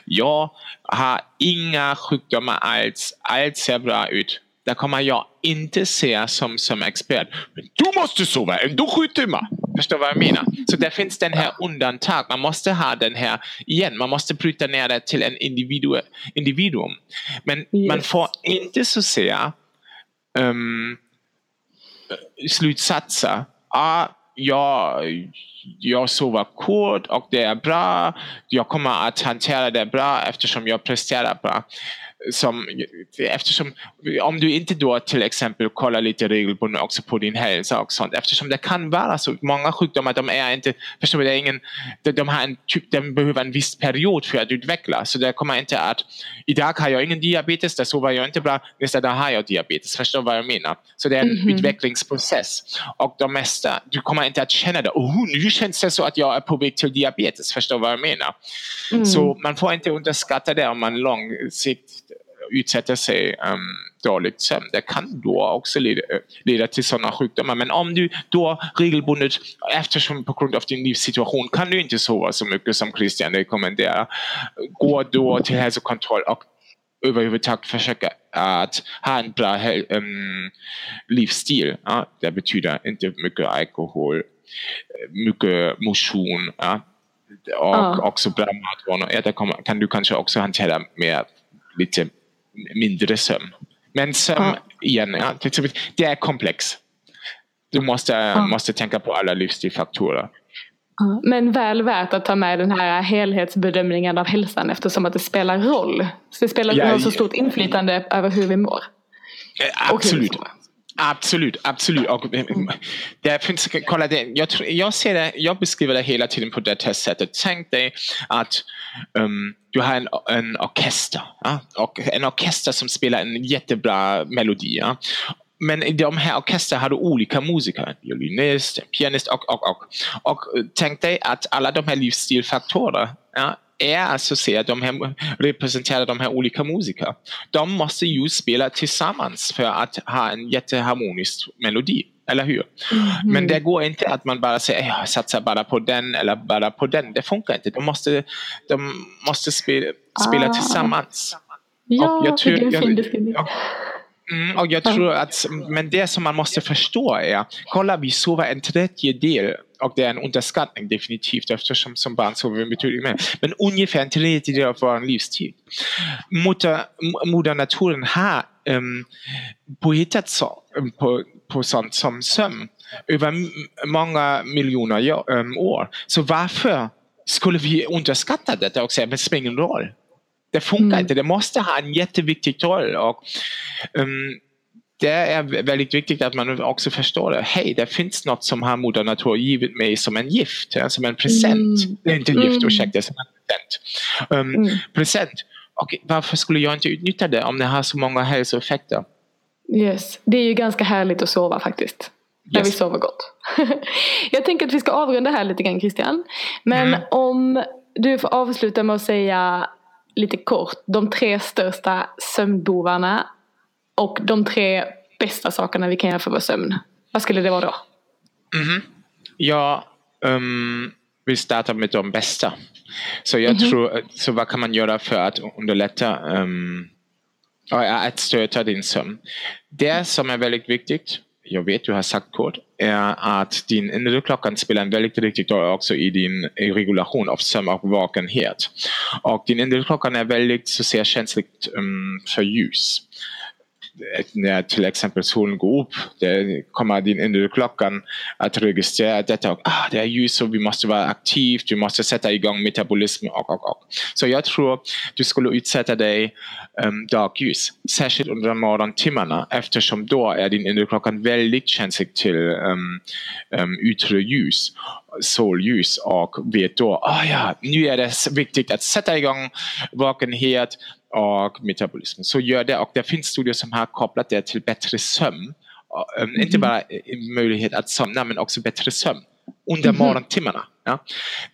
Jag har inga sjukdomar alls, allt ser bra ut. Det kommer jag inte se som, som expert. Men du måste sova ändå sju timmar. Förstår vad jag menar? Så det finns den här undantag. Man måste ha den här, igen, man måste bryta ner det till en individu, individuum. Men yes. man får inte så säga um, slutsatser. Ah, jag, jag sover kort och det är bra. Jag kommer att hantera det bra eftersom jag presterar bra som, eftersom, om du inte då till exempel kollar lite regelbundet också på din hälsa och sånt eftersom det kan vara så många sjukdomar de är inte, förstår är ingen, de, de, har en typ, de behöver en viss period för att utvecklas så det kommer inte att idag har jag ingen diabetes, det sover jag inte bra, nästa dag har jag diabetes, förstår vad jag menar? Så det är en mm -hmm. utvecklingsprocess och de mesta, du kommer inte att känna det, oh nu känns det så att jag är på väg till diabetes, förstår vad jag menar? Mm. Så man får inte underskatta det om man långsiktigt utsätter sig um, dåligt sömn. Det kan då också leda, leda till sådana sjukdomar. Men om du då regelbundet, eftersom på grund av din livssituation kan du inte sova så mycket som Christian rekommenderar, gå då till hälsokontroll och överhuvudtaget försöka att ha en bra um, livsstil. Ja? Det betyder inte mycket alkohol, mycket motion ja? och ja. också bra matvanor. Ja, det kan du kanske också hantera med lite mindre sömn. Men sömn, igen, ja, det är komplex. Du måste, måste tänka på alla livsstilfaktorer. Men väl värt att ta med den här helhetsbedömningen av hälsan eftersom att det spelar roll. Så det spelar ja, så stort inflytande över hur vi mår. Absolut. Absolut, absolut. Och eh, mm, det finns, kolla det, jag, jag, ser det, jag beskriver det hela tiden på det här sättet. Tänk dig att um, du har en, en orkester. Ja? Och en orkester som spelar en jättebra melodi. Ja? Men i de här orkestern har du olika musiker, en violinist, en pianist och, och, och. Och tänk dig att alla de här livsstilfaktorerna ja, är associerade, de här, representerar de här olika musikerna. De måste ju spela tillsammans för att ha en jätteharmonisk melodi. Eller hur? Mm. Men det går inte att man bara säger jag satsar bara på den eller bara på den. Det funkar inte. De måste, de måste spela, spela ah. tillsammans. Ja, och jag tror, det är en fin beskrivning. Mm, och jag tror att, men det som man måste förstå är, kolla vi sover en tredjedel och det är en underskattning definitivt eftersom som barn sover vi betydligt mer. Men ungefär en tredjedel av vår livstid. Moder, moder naturen har um, påhittat så, på, på sånt som sömn över många miljoner um, år. Så varför skulle vi underskatta detta och säga att det spelar ingen roll? Det funkar mm. inte. Det måste ha en jätteviktig roll. Och, um, det är väldigt viktigt att man också förstår det. Hej, det finns något som har moder natur givit mig som en gift, som en present. Mm. Det är inte en gift, mm. ursäkta, som en present. Um, mm. Present. Och varför skulle jag inte utnyttja det om det har så många hälsoeffekter? Yes, det är ju ganska härligt att sova faktiskt. När yes. vi sover gott. jag tänker att vi ska avrunda här lite grann Christian. Men mm. om du får avsluta med att säga lite kort de tre största sömnbovarna och de tre bästa sakerna vi kan göra för vår sömn. Vad skulle det vara då? Mm. Jag um, vill starta med de bästa. Så jag mm. tror, så vad kan man göra för att underlätta um, att stötta din sömn? Det som är väldigt viktigt jag vet du har sagt kort, är att din inre klockan spelar en väldigt viktig roll också i din regulation av sömn och vakenhet. Och din inre klockan är väldigt så säga, känsligt um, för ljus Eh, när till exempel solen går upp, det kommer din inre klockan att registrera detta. Och, ah, det är ljus och vi måste vara aktiva, vi måste sätta igång metabolismen. och, och, och. Så jag tror du skulle utsätta dig um, dagljus, särskilt under morgontimmarna eftersom då är din inre klockan väldigt känslig till um, um, yttre ljus solljus och vet då, ah ja, nu är det viktigt att sätta igång vakenhet, och metabolism. Så gör det och det finns studier som har kopplat det till bättre sömn. Mm. Inte bara möjlighet att somna men också bättre sömn under mm. morgontimmarna. Ja.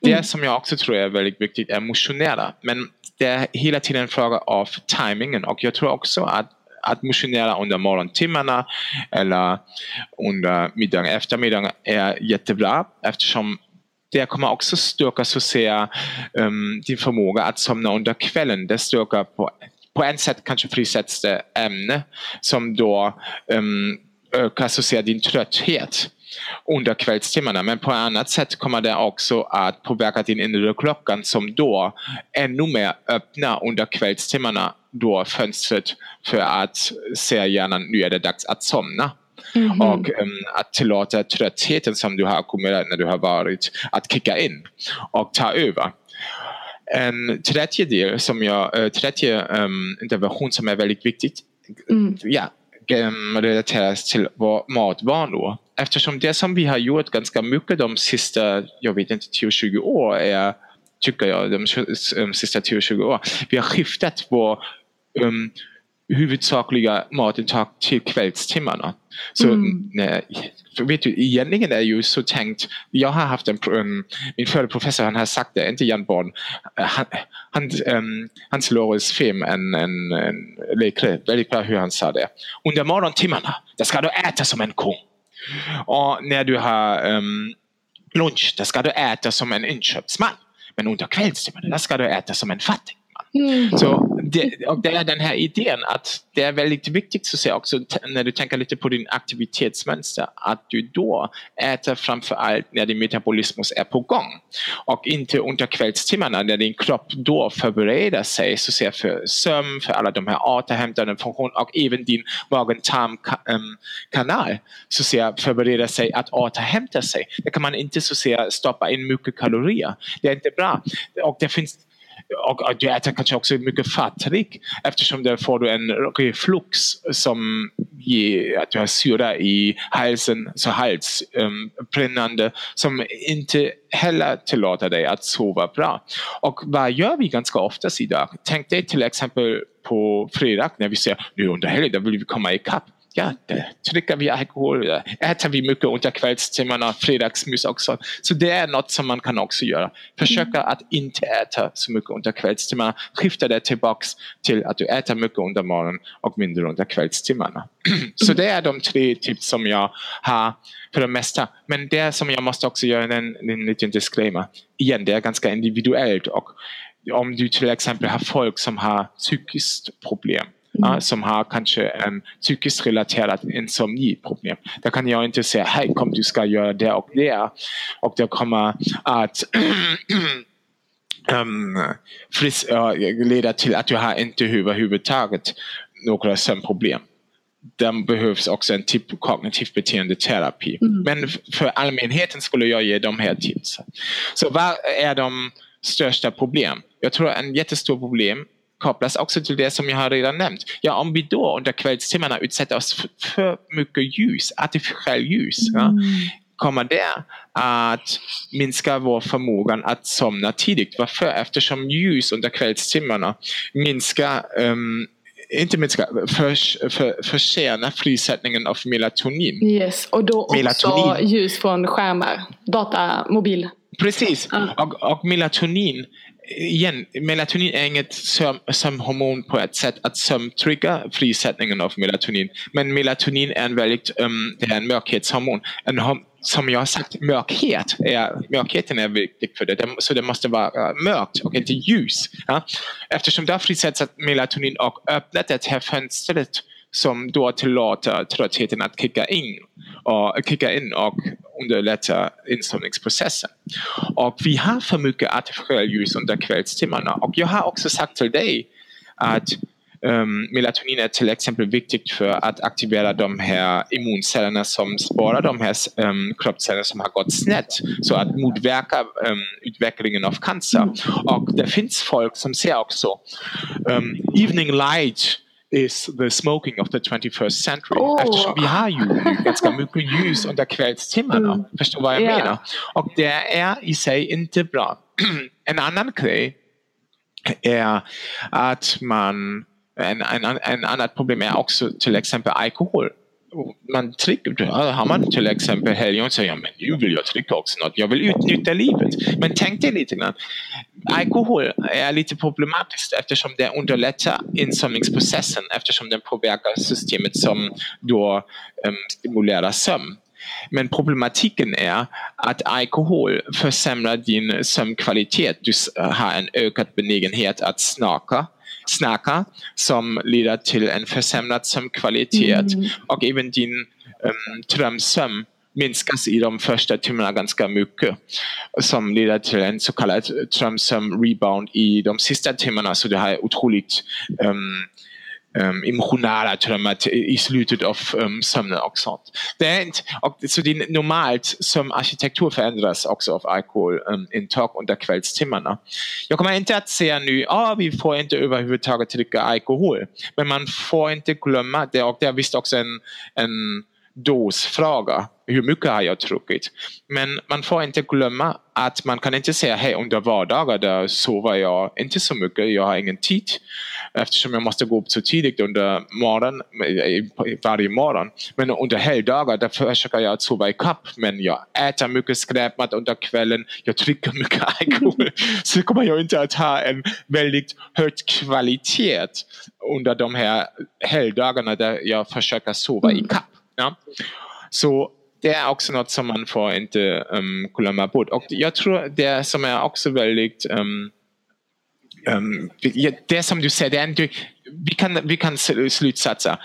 Det mm. som jag också tror är väldigt viktigt är motionera. Men det är hela tiden en fråga av timingen och jag tror också att att motionera under morgontimmarna eller under middagen, eftermiddagen är jättebra eftersom det kommer också styrka så att um, din förmåga att somna under kvällen. Det styrker på, på ett sätt kanske frisätts det ämne som då um, ökar så att din trötthet under kvällstimmarna. Men på ett annat sätt kommer det också att påverka din inre klockan som då ännu mer öppnar under kvällstimmarna då fönstret för att se hjärnan nu är det dags att somna. Mm. Och um, att tillåta tröttheten som du har ackumulerat när du har varit att kicka in och ta över. En tredje del som jag, uh, tredje um, intervention som är väldigt viktigt mm. ja, um, relateras till vår matvanor. Eftersom det som vi har gjort ganska mycket de sista, jag vet inte, 10-20 år är tycker jag, de sista 10-20 år. Vi har skiftat vår um, huvudsakliga matintag till kvällstimmarna. Så mm. nej, vet du, egentligen är det ju så tänkt, jag har haft en, um, min förre professor han har sagt det, inte Jan Born, han, han, um, hans Loris film, en, en, en läkare, väldigt bra hur han sa det. Under morgontimmarna, där ska du äta som en ko. Och när du har um, lunch, där ska du äta som en inköpsman. Men under kvällstimmarna, där ska du äta som en fattig. Mm. Så det, och det är den här idén att det är väldigt viktigt så säga också när du tänker lite på din aktivitetsmönster att du då äter framför allt när din metabolismus är på gång och inte under kvällstimmarna när din kropp då förbereder sig så ser för sömn, för alla de här återhämtande funktionerna och även din magen-tarm-kanal ähm, så ser förbereder sig att återhämta sig. Det kan man inte så säga stoppa in mycket kalorier. Det är inte bra och det finns och du äter kanske också mycket fettrik eftersom där får du en reflux som ger att du har syra i halsen, så halsbrännande ehm, um, som inte heller tillåter dig att sova bra. Och vad gör vi ganska oftast idag? Tänk dig till exempel på fredag när vi säger nu under helgen vill vi komma ikapp ja, dricker vi alkohol, äter vi mycket under kvällstimmarna, fredagsmys också. Så det är något som man kan också göra. Försöka att inte äta så mycket under kvällstimmarna. Skifta det tillbaks till att du äter mycket under morgonen och mindre under kvällstimmarna. så det är de tre tips som jag har för det mesta. Men det som jag måste också göra en, en liten disclaimer. Igen, det är ganska individuellt och om du till exempel har folk som har psykiskt problem Mm. som har kanske en psykiskt relaterat insomniproblem. Där kan jag inte säga hej kom du ska göra det och det och det kommer att um, fris, uh, leda till att du har inte överhuvudtaget några sömnproblem. Det behövs också en typ kognitiv beteendeterapi. Mm. Men för allmänheten skulle jag ge de här tipsen. Så vad är de största problem? Jag tror en jättestor problem kopplas också till det som jag har redan nämnt. Ja, om vi då under kvällstimmarna utsätter oss för, mycket ljus, artificiell ljus, mm. ja, kommer det att minska vår förmåga att somna tidigt. Varför? Eftersom ljus under kvällstimmarna minskar um, inte minska, för, för, försena frisättningen av melatonin. Yes, och då också melatonin. ljus från skärmar, data, mobil. Precis, mm. och, och melatonin igen, melatonin är inget söm, sömnhormon på ett sätt att sömntrigga frisättningen av melatonin. Men melatonin är en väldigt um, det är en mörkhetshormon. En, som jag har sagt, mörkhet är, mörkheten är viktig för det. Så det måste vara mörkt och inte ljus. Ja? Eftersom där frisätts melatonin och öppnar det här fönstret som då tillåter tröttheten att kicka in och, kicka in och underlätta insomningsprocessen. Och vi har för mycket artificiellt ljus under kvällstimmarna och jag har också sagt till dig att um, melatonin är till exempel viktigt för att aktivera de här immuncellerna som sparar de här um, kroppscellerna som har gått snett så att motverka um, utvecklingen av cancer. Och det finns folk som ser också evening light is the smoking of the 21st century. Oh. Eftersom vi har ju ganska mycket ljus under kvällstimmarna. Mm. Förstår vad jag yeah. menar? Och det är i sig inte bra. en annan grej är att man en, en, en annat problem är också till exempel alkohol man trycker, har man till exempel helgon säger ja, men nu vill jag trycka också något, jag vill utnyttja livet. Men tänk dig lite grann, alkohol är lite problematiskt eftersom det underlättar insomningsprocessen eftersom den påverkar systemet som då um, stimulerar sömn. Men problematiken är att alkohol försämrar din sömnkvalitet. Du har en ökad benägenhet att snaka snacka som leder till en försämrad sömnkvalitet mm. och även din um, drömsömn minskas i de första timmarna ganska mycket som leder till en så kallad drömsömn rebound i de sista timmarna så det här är otroligt um, um, emotionella drömmar i slutet av um, är inte, och, så det är normalt som arkitektur förändras också av alkoholintag um, under kvällstimmarna. Jag kommer inte att säga nu att ah, vi får inte överhuvudtaget dricka alkohol. Men man får inte glömma det och det är visst också en, en dosfråga. Hur mycket har jag druckit? Men man får inte glömma att man kan inte säga hej under vardagar där sover jag inte så mycket, jag har ingen tid eftersom jag måste gå upp så tidigt under morgon, varje morgon. Men under helgdagar där försöker jag att sova ikapp men jag äter mycket skräpmat under kvällen, jag dricker mycket alkohol. så kommer jag inte att ha en väldigt hög kvalitet under de här helgdagarna där jag försöker sova ikapp. Ja. Så det är också något som man får inte um, glömma bort. Och jag tror det som är också väldigt um, um, det som du säger, det är vi, kan, vi kan slutsatsa.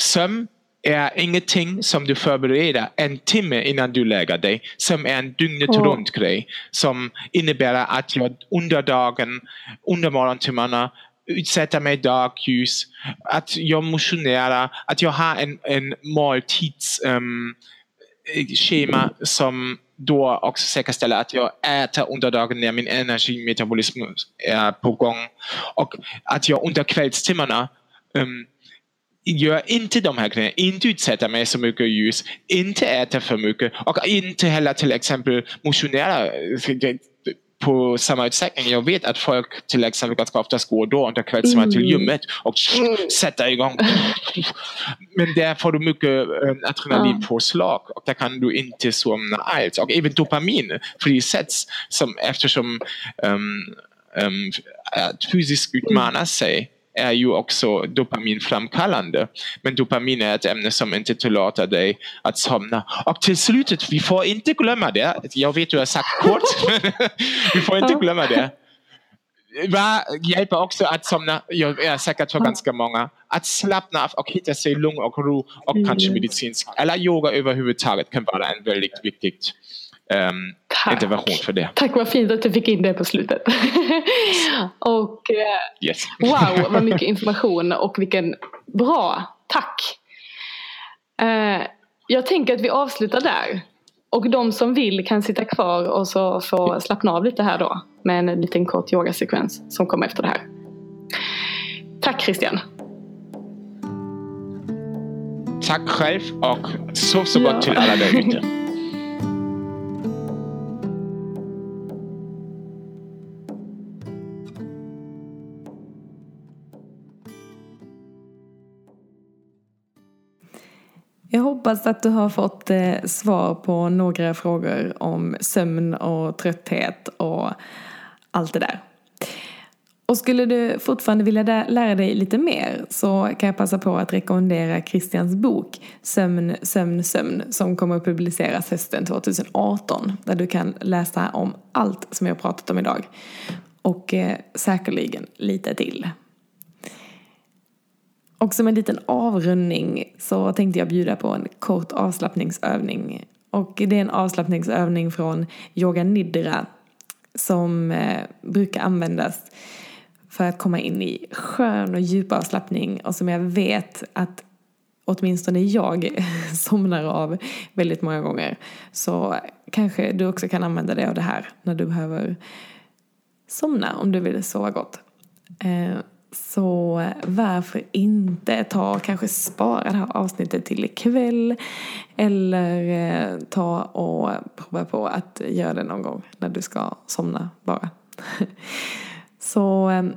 Sömn är ingenting som du förbereder en timme innan du lägger dig. Som är en dygnet runt grej. Som innebär att jag under dagen, under morgontimmarna utsätta mig dagljus, att jag motionerar, att jag har en, en måltidsschema um, som då också säkerställer att jag äter under dagen när min energimetabolism är på gång. Och att jag under kvällstimmarna um, gör inte de här grejerna, inte utsätter mig så mycket ljus, inte äter för mycket och inte heller till exempel motionerar på samma utsträckning. Jag vet att folk till exempel ganska ofta går då under kvällstimmarna mm. till gymmet och mm. sätter igång. Men där får du mycket um, adrenalinpåslag och där kan du inte somna alls. Och även dopamin frisätts som, eftersom um, um, att fysiskt utmana sig är ju också dopaminframkallande. Men dopamin är ett ämne som inte tillåter dig att somna. Och till slutet, vi får inte glömma det. Jag vet du har sagt kort, men vi får inte glömma det. Det hjälper också att somna, jag är säkert för ganska många, att slappna av och hitta sig lugn och ro och mm. kanske medicinsk, eller yoga överhuvudtaget kan vara en väldigt viktigt um, intervention för det. Tack vad fint att du fick in det på slutet. och uh, yes. wow vad mycket information och vilken bra, tack. Uh, jag tänker att vi avslutar där. Och de som vill kan sitta kvar och så få slappna av lite här då. Med en liten kort yogasekvens som kommer efter det här. Tack Christian. Tack själv och så så gott ja. till alla där ute. Jag hoppas att du har fått eh, svar på några frågor om sömn och trötthet och allt det där. Och skulle du fortfarande vilja lära dig lite mer så kan jag passa på att rekommendera Christians bok Sömn, sömn, sömn som kommer att publiceras hösten 2018 där du kan läsa om allt som jag pratat om idag och eh, säkerligen lite till. Och som en liten avrundning så tänkte jag bjuda på en kort avslappningsövning. Och det är en avslappningsövning från Yoga Nidra som eh, brukar användas för att komma in i skön och djup avslappning och som jag vet att åtminstone jag somnar av väldigt många gånger. Så kanske du också kan använda dig av det här när du behöver somna om du vill sova gott. Eh, så varför inte ta kanske spara det här avsnittet till ikväll eller eh, ta och prova på att göra det någon gång när du ska somna bara. så ehm,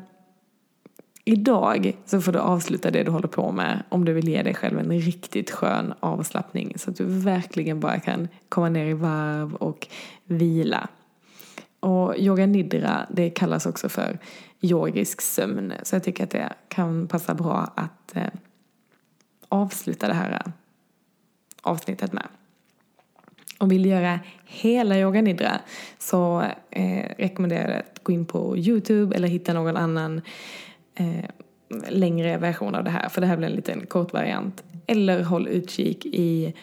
idag så får du avsluta det du håller på med om du vill ge dig själv en riktigt skön avslappning så att du verkligen bara kan komma ner i varv och vila. Och yoga nidra det kallas också för yogisk sömn. Så jag tycker att det kan passa bra att eh, avsluta det här eh, avsnittet med. Om vill göra hela yoga nidra så eh, rekommenderar jag att gå in på Youtube eller hitta någon annan eh, längre version av det här. För det här blir en liten kort variant. Eller håll utkik i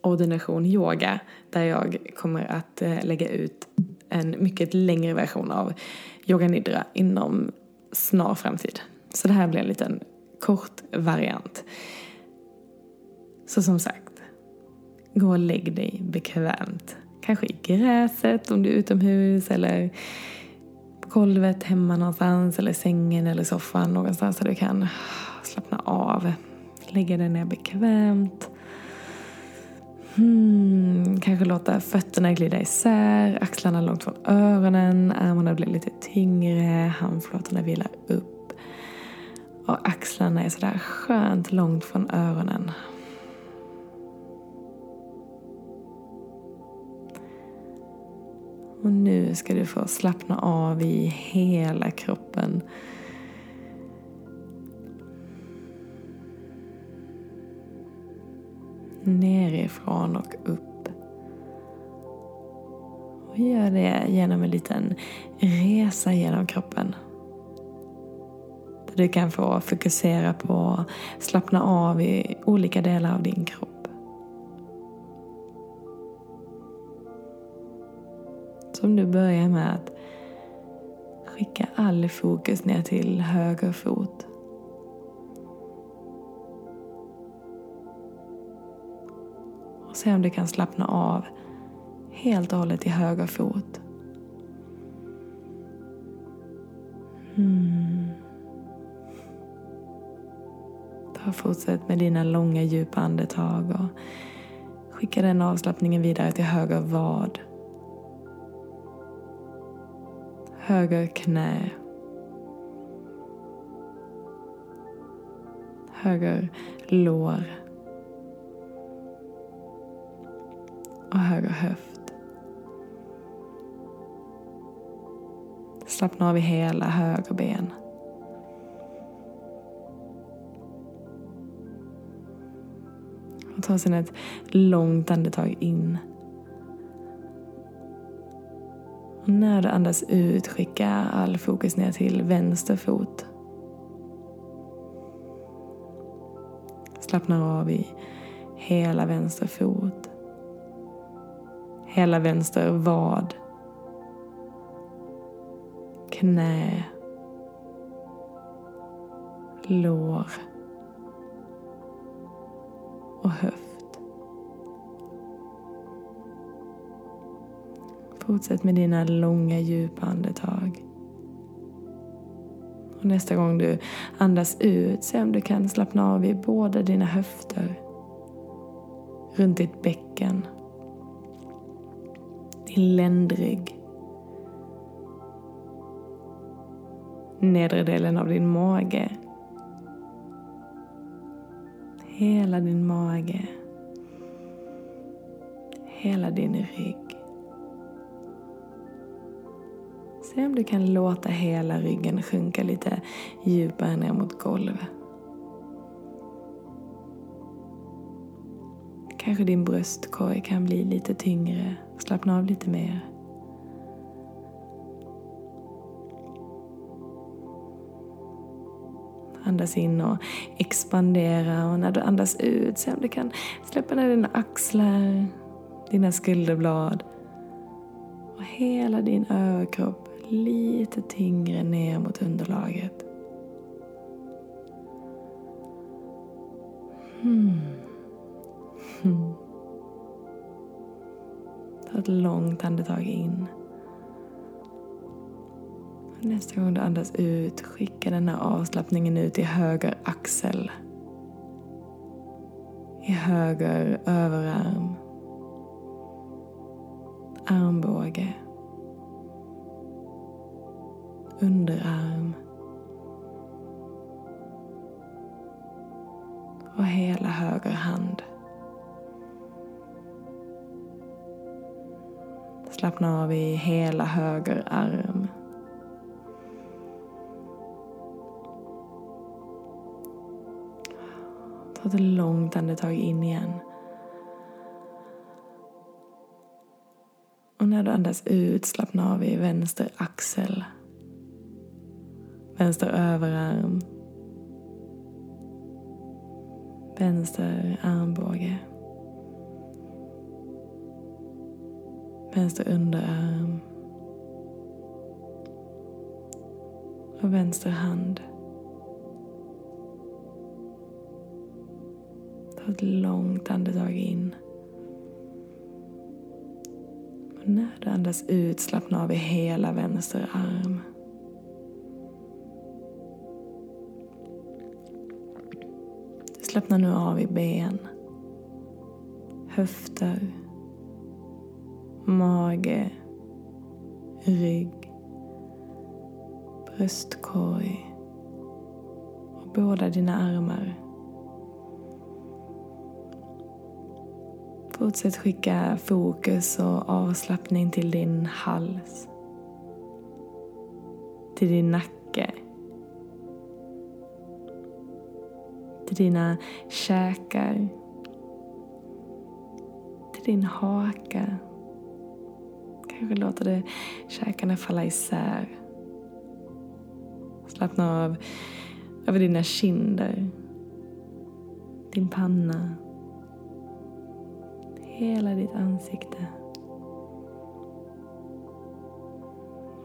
ordination yoga där jag kommer att eh, lägga ut en mycket längre version av yoga nidra inom snar framtid. Så det här blir en liten kort variant. Så som sagt, gå och lägg dig bekvämt. Kanske i gräset om du är utomhus eller på golvet hemma någonstans eller sängen eller soffan någonstans där du kan slappna av. Lägga dig ner bekvämt. Hmm, kanske låta fötterna glida isär, axlarna långt från öronen, armarna blir lite tyngre, handflatorna vilar upp. Och axlarna är sådär skönt långt från öronen. Och nu ska du få slappna av i hela kroppen. Nerifrån och upp. Och gör det genom en liten resa genom kroppen. Där du kan få fokusera på att slappna av i olika delar av din kropp. Som du börjar med att skicka all fokus ner till höger fot. Se om du kan slappna av helt och hållet i höger fot. Mm. Ta fortsätt med dina långa djupa andetag och skicka den avslappningen vidare till höger vad. höger knä, höger lår och höger höft. Slappna av i hela höger ben. Och ta sedan ett långt andetag in. Och när du andas ut, skicka all fokus ner till vänster fot. Slappnar av i hela vänster fot. Hela vänster vad. Knä. Lår. Och höft. Fortsätt med dina långa djupa andetag. Och nästa gång du andas ut, se om du kan slappna av i båda dina höfter. Runt ditt bäcken. Ländrygg. Nedre delen av din mage. Hela din mage. Hela din rygg. Se om du kan låta hela ryggen sjunka lite djupare ner mot golvet. Kanske din bröstkorg kan bli lite tyngre. Slappna av lite mer. Andas in och expandera och när du andas ut, se om du kan släppa ner dina axlar, dina skulderblad och hela din överkropp lite tyngre ner mot underlaget. Hmm. hmm. Ta ett långt andetag in. Nästa gång du andas ut, skicka den här avslappningen ut i höger axel. I höger överarm. Armbåge. Underarm. Och hela höger hand. Slappna av i hela höger arm. Ta ett långt andetag in igen. Och när du andas ut, slappna av i vänster axel. Vänster överarm. Vänster armbåge. Vänster underarm. Och vänster hand. Ta ett långt andetag in. Och när du andas ut, slappna av i hela vänster arm. Du slappnar nu av i ben, höfter, mage, rygg, bröstkorg och båda dina armar. Fortsätt skicka fokus och avslappning till din hals. Till din nacke. Till dina käkar. Till din haka. Kanske låter det käkarna falla isär. Slappna av över dina kinder. Din panna hela ditt ansikte.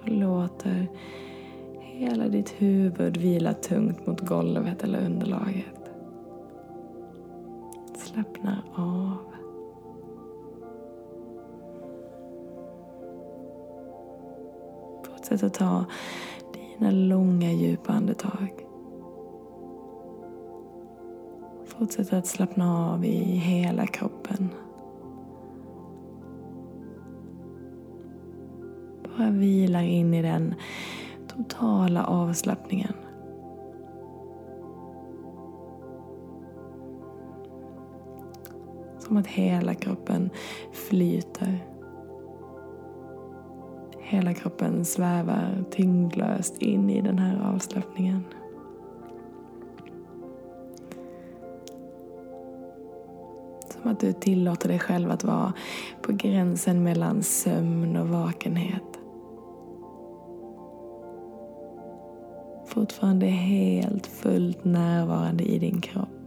Och låter hela ditt huvud vila tungt mot golvet eller underlaget. Slappna av. Fortsätt att ta dina långa djupa andetag. Fortsätt att slappna av i hela kroppen. Bara vilar in i den totala avslappningen. Som att hela kroppen flyter. Hela kroppen svävar tyngdlöst in i den här avslappningen. Som att du tillåter dig själv att vara på gränsen mellan sömn och vakenhet. Fortfarande helt fullt närvarande i din kropp.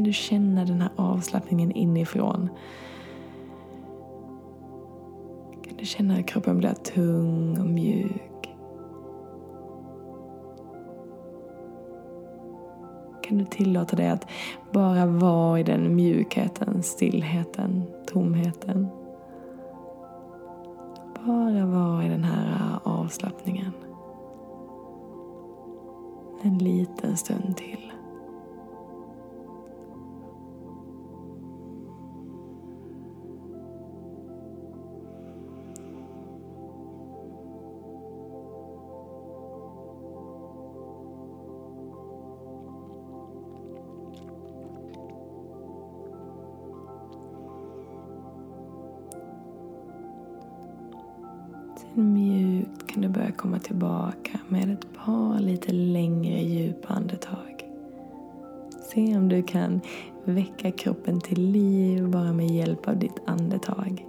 Kan du känna den här avslappningen inifrån? Kan du känna hur kroppen blir tung och mjuk? Kan du tillåta dig att bara vara i den mjukheten, stillheten, tomheten? Bara vara i den här avslappningen. En liten stund till. Komma tillbaka med ett par lite längre djupa andetag. Se om du kan väcka kroppen till liv bara med hjälp av ditt andetag.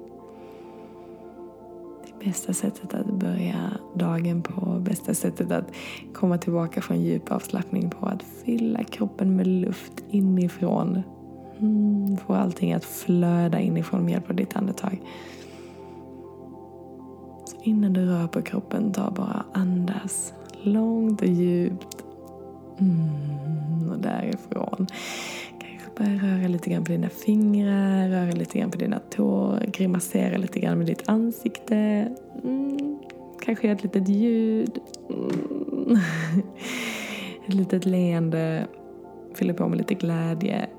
Det bästa sättet att börja dagen på, bästa sättet att komma tillbaka från djup avslappning på, att fylla kroppen med luft inifrån. Mm, få allting att flöda inifrån med hjälp av ditt andetag. Innan du rör på kroppen, ta bara andas långt och djupt. Mm, och därifrån kanske börja röra lite grann på dina fingrar, röra lite grann på dina tår, grimasera lite grann med ditt ansikte. Mm, kanske göra ett litet ljud. Mm. ett litet leende. Fyller på med lite glädje.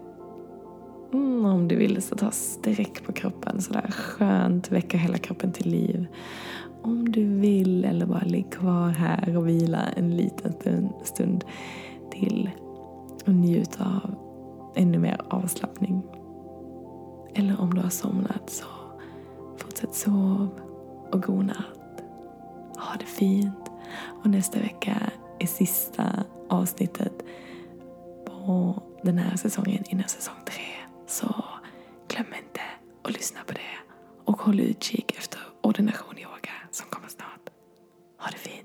Mm, om du vill så ta sträck på kroppen sådär skönt, väcka hela kroppen till liv om du vill eller bara ligg kvar här och vila en liten stund, till och njut av ännu mer avslappning. Eller om du har somnat så fortsätt sov och god natt. Ha det fint. Och nästa vecka är sista avsnittet på den här säsongen innan säsong tre. Så glöm inte att lyssna på det och håll utkik efter ordination i som kommer snart. Ha det fint.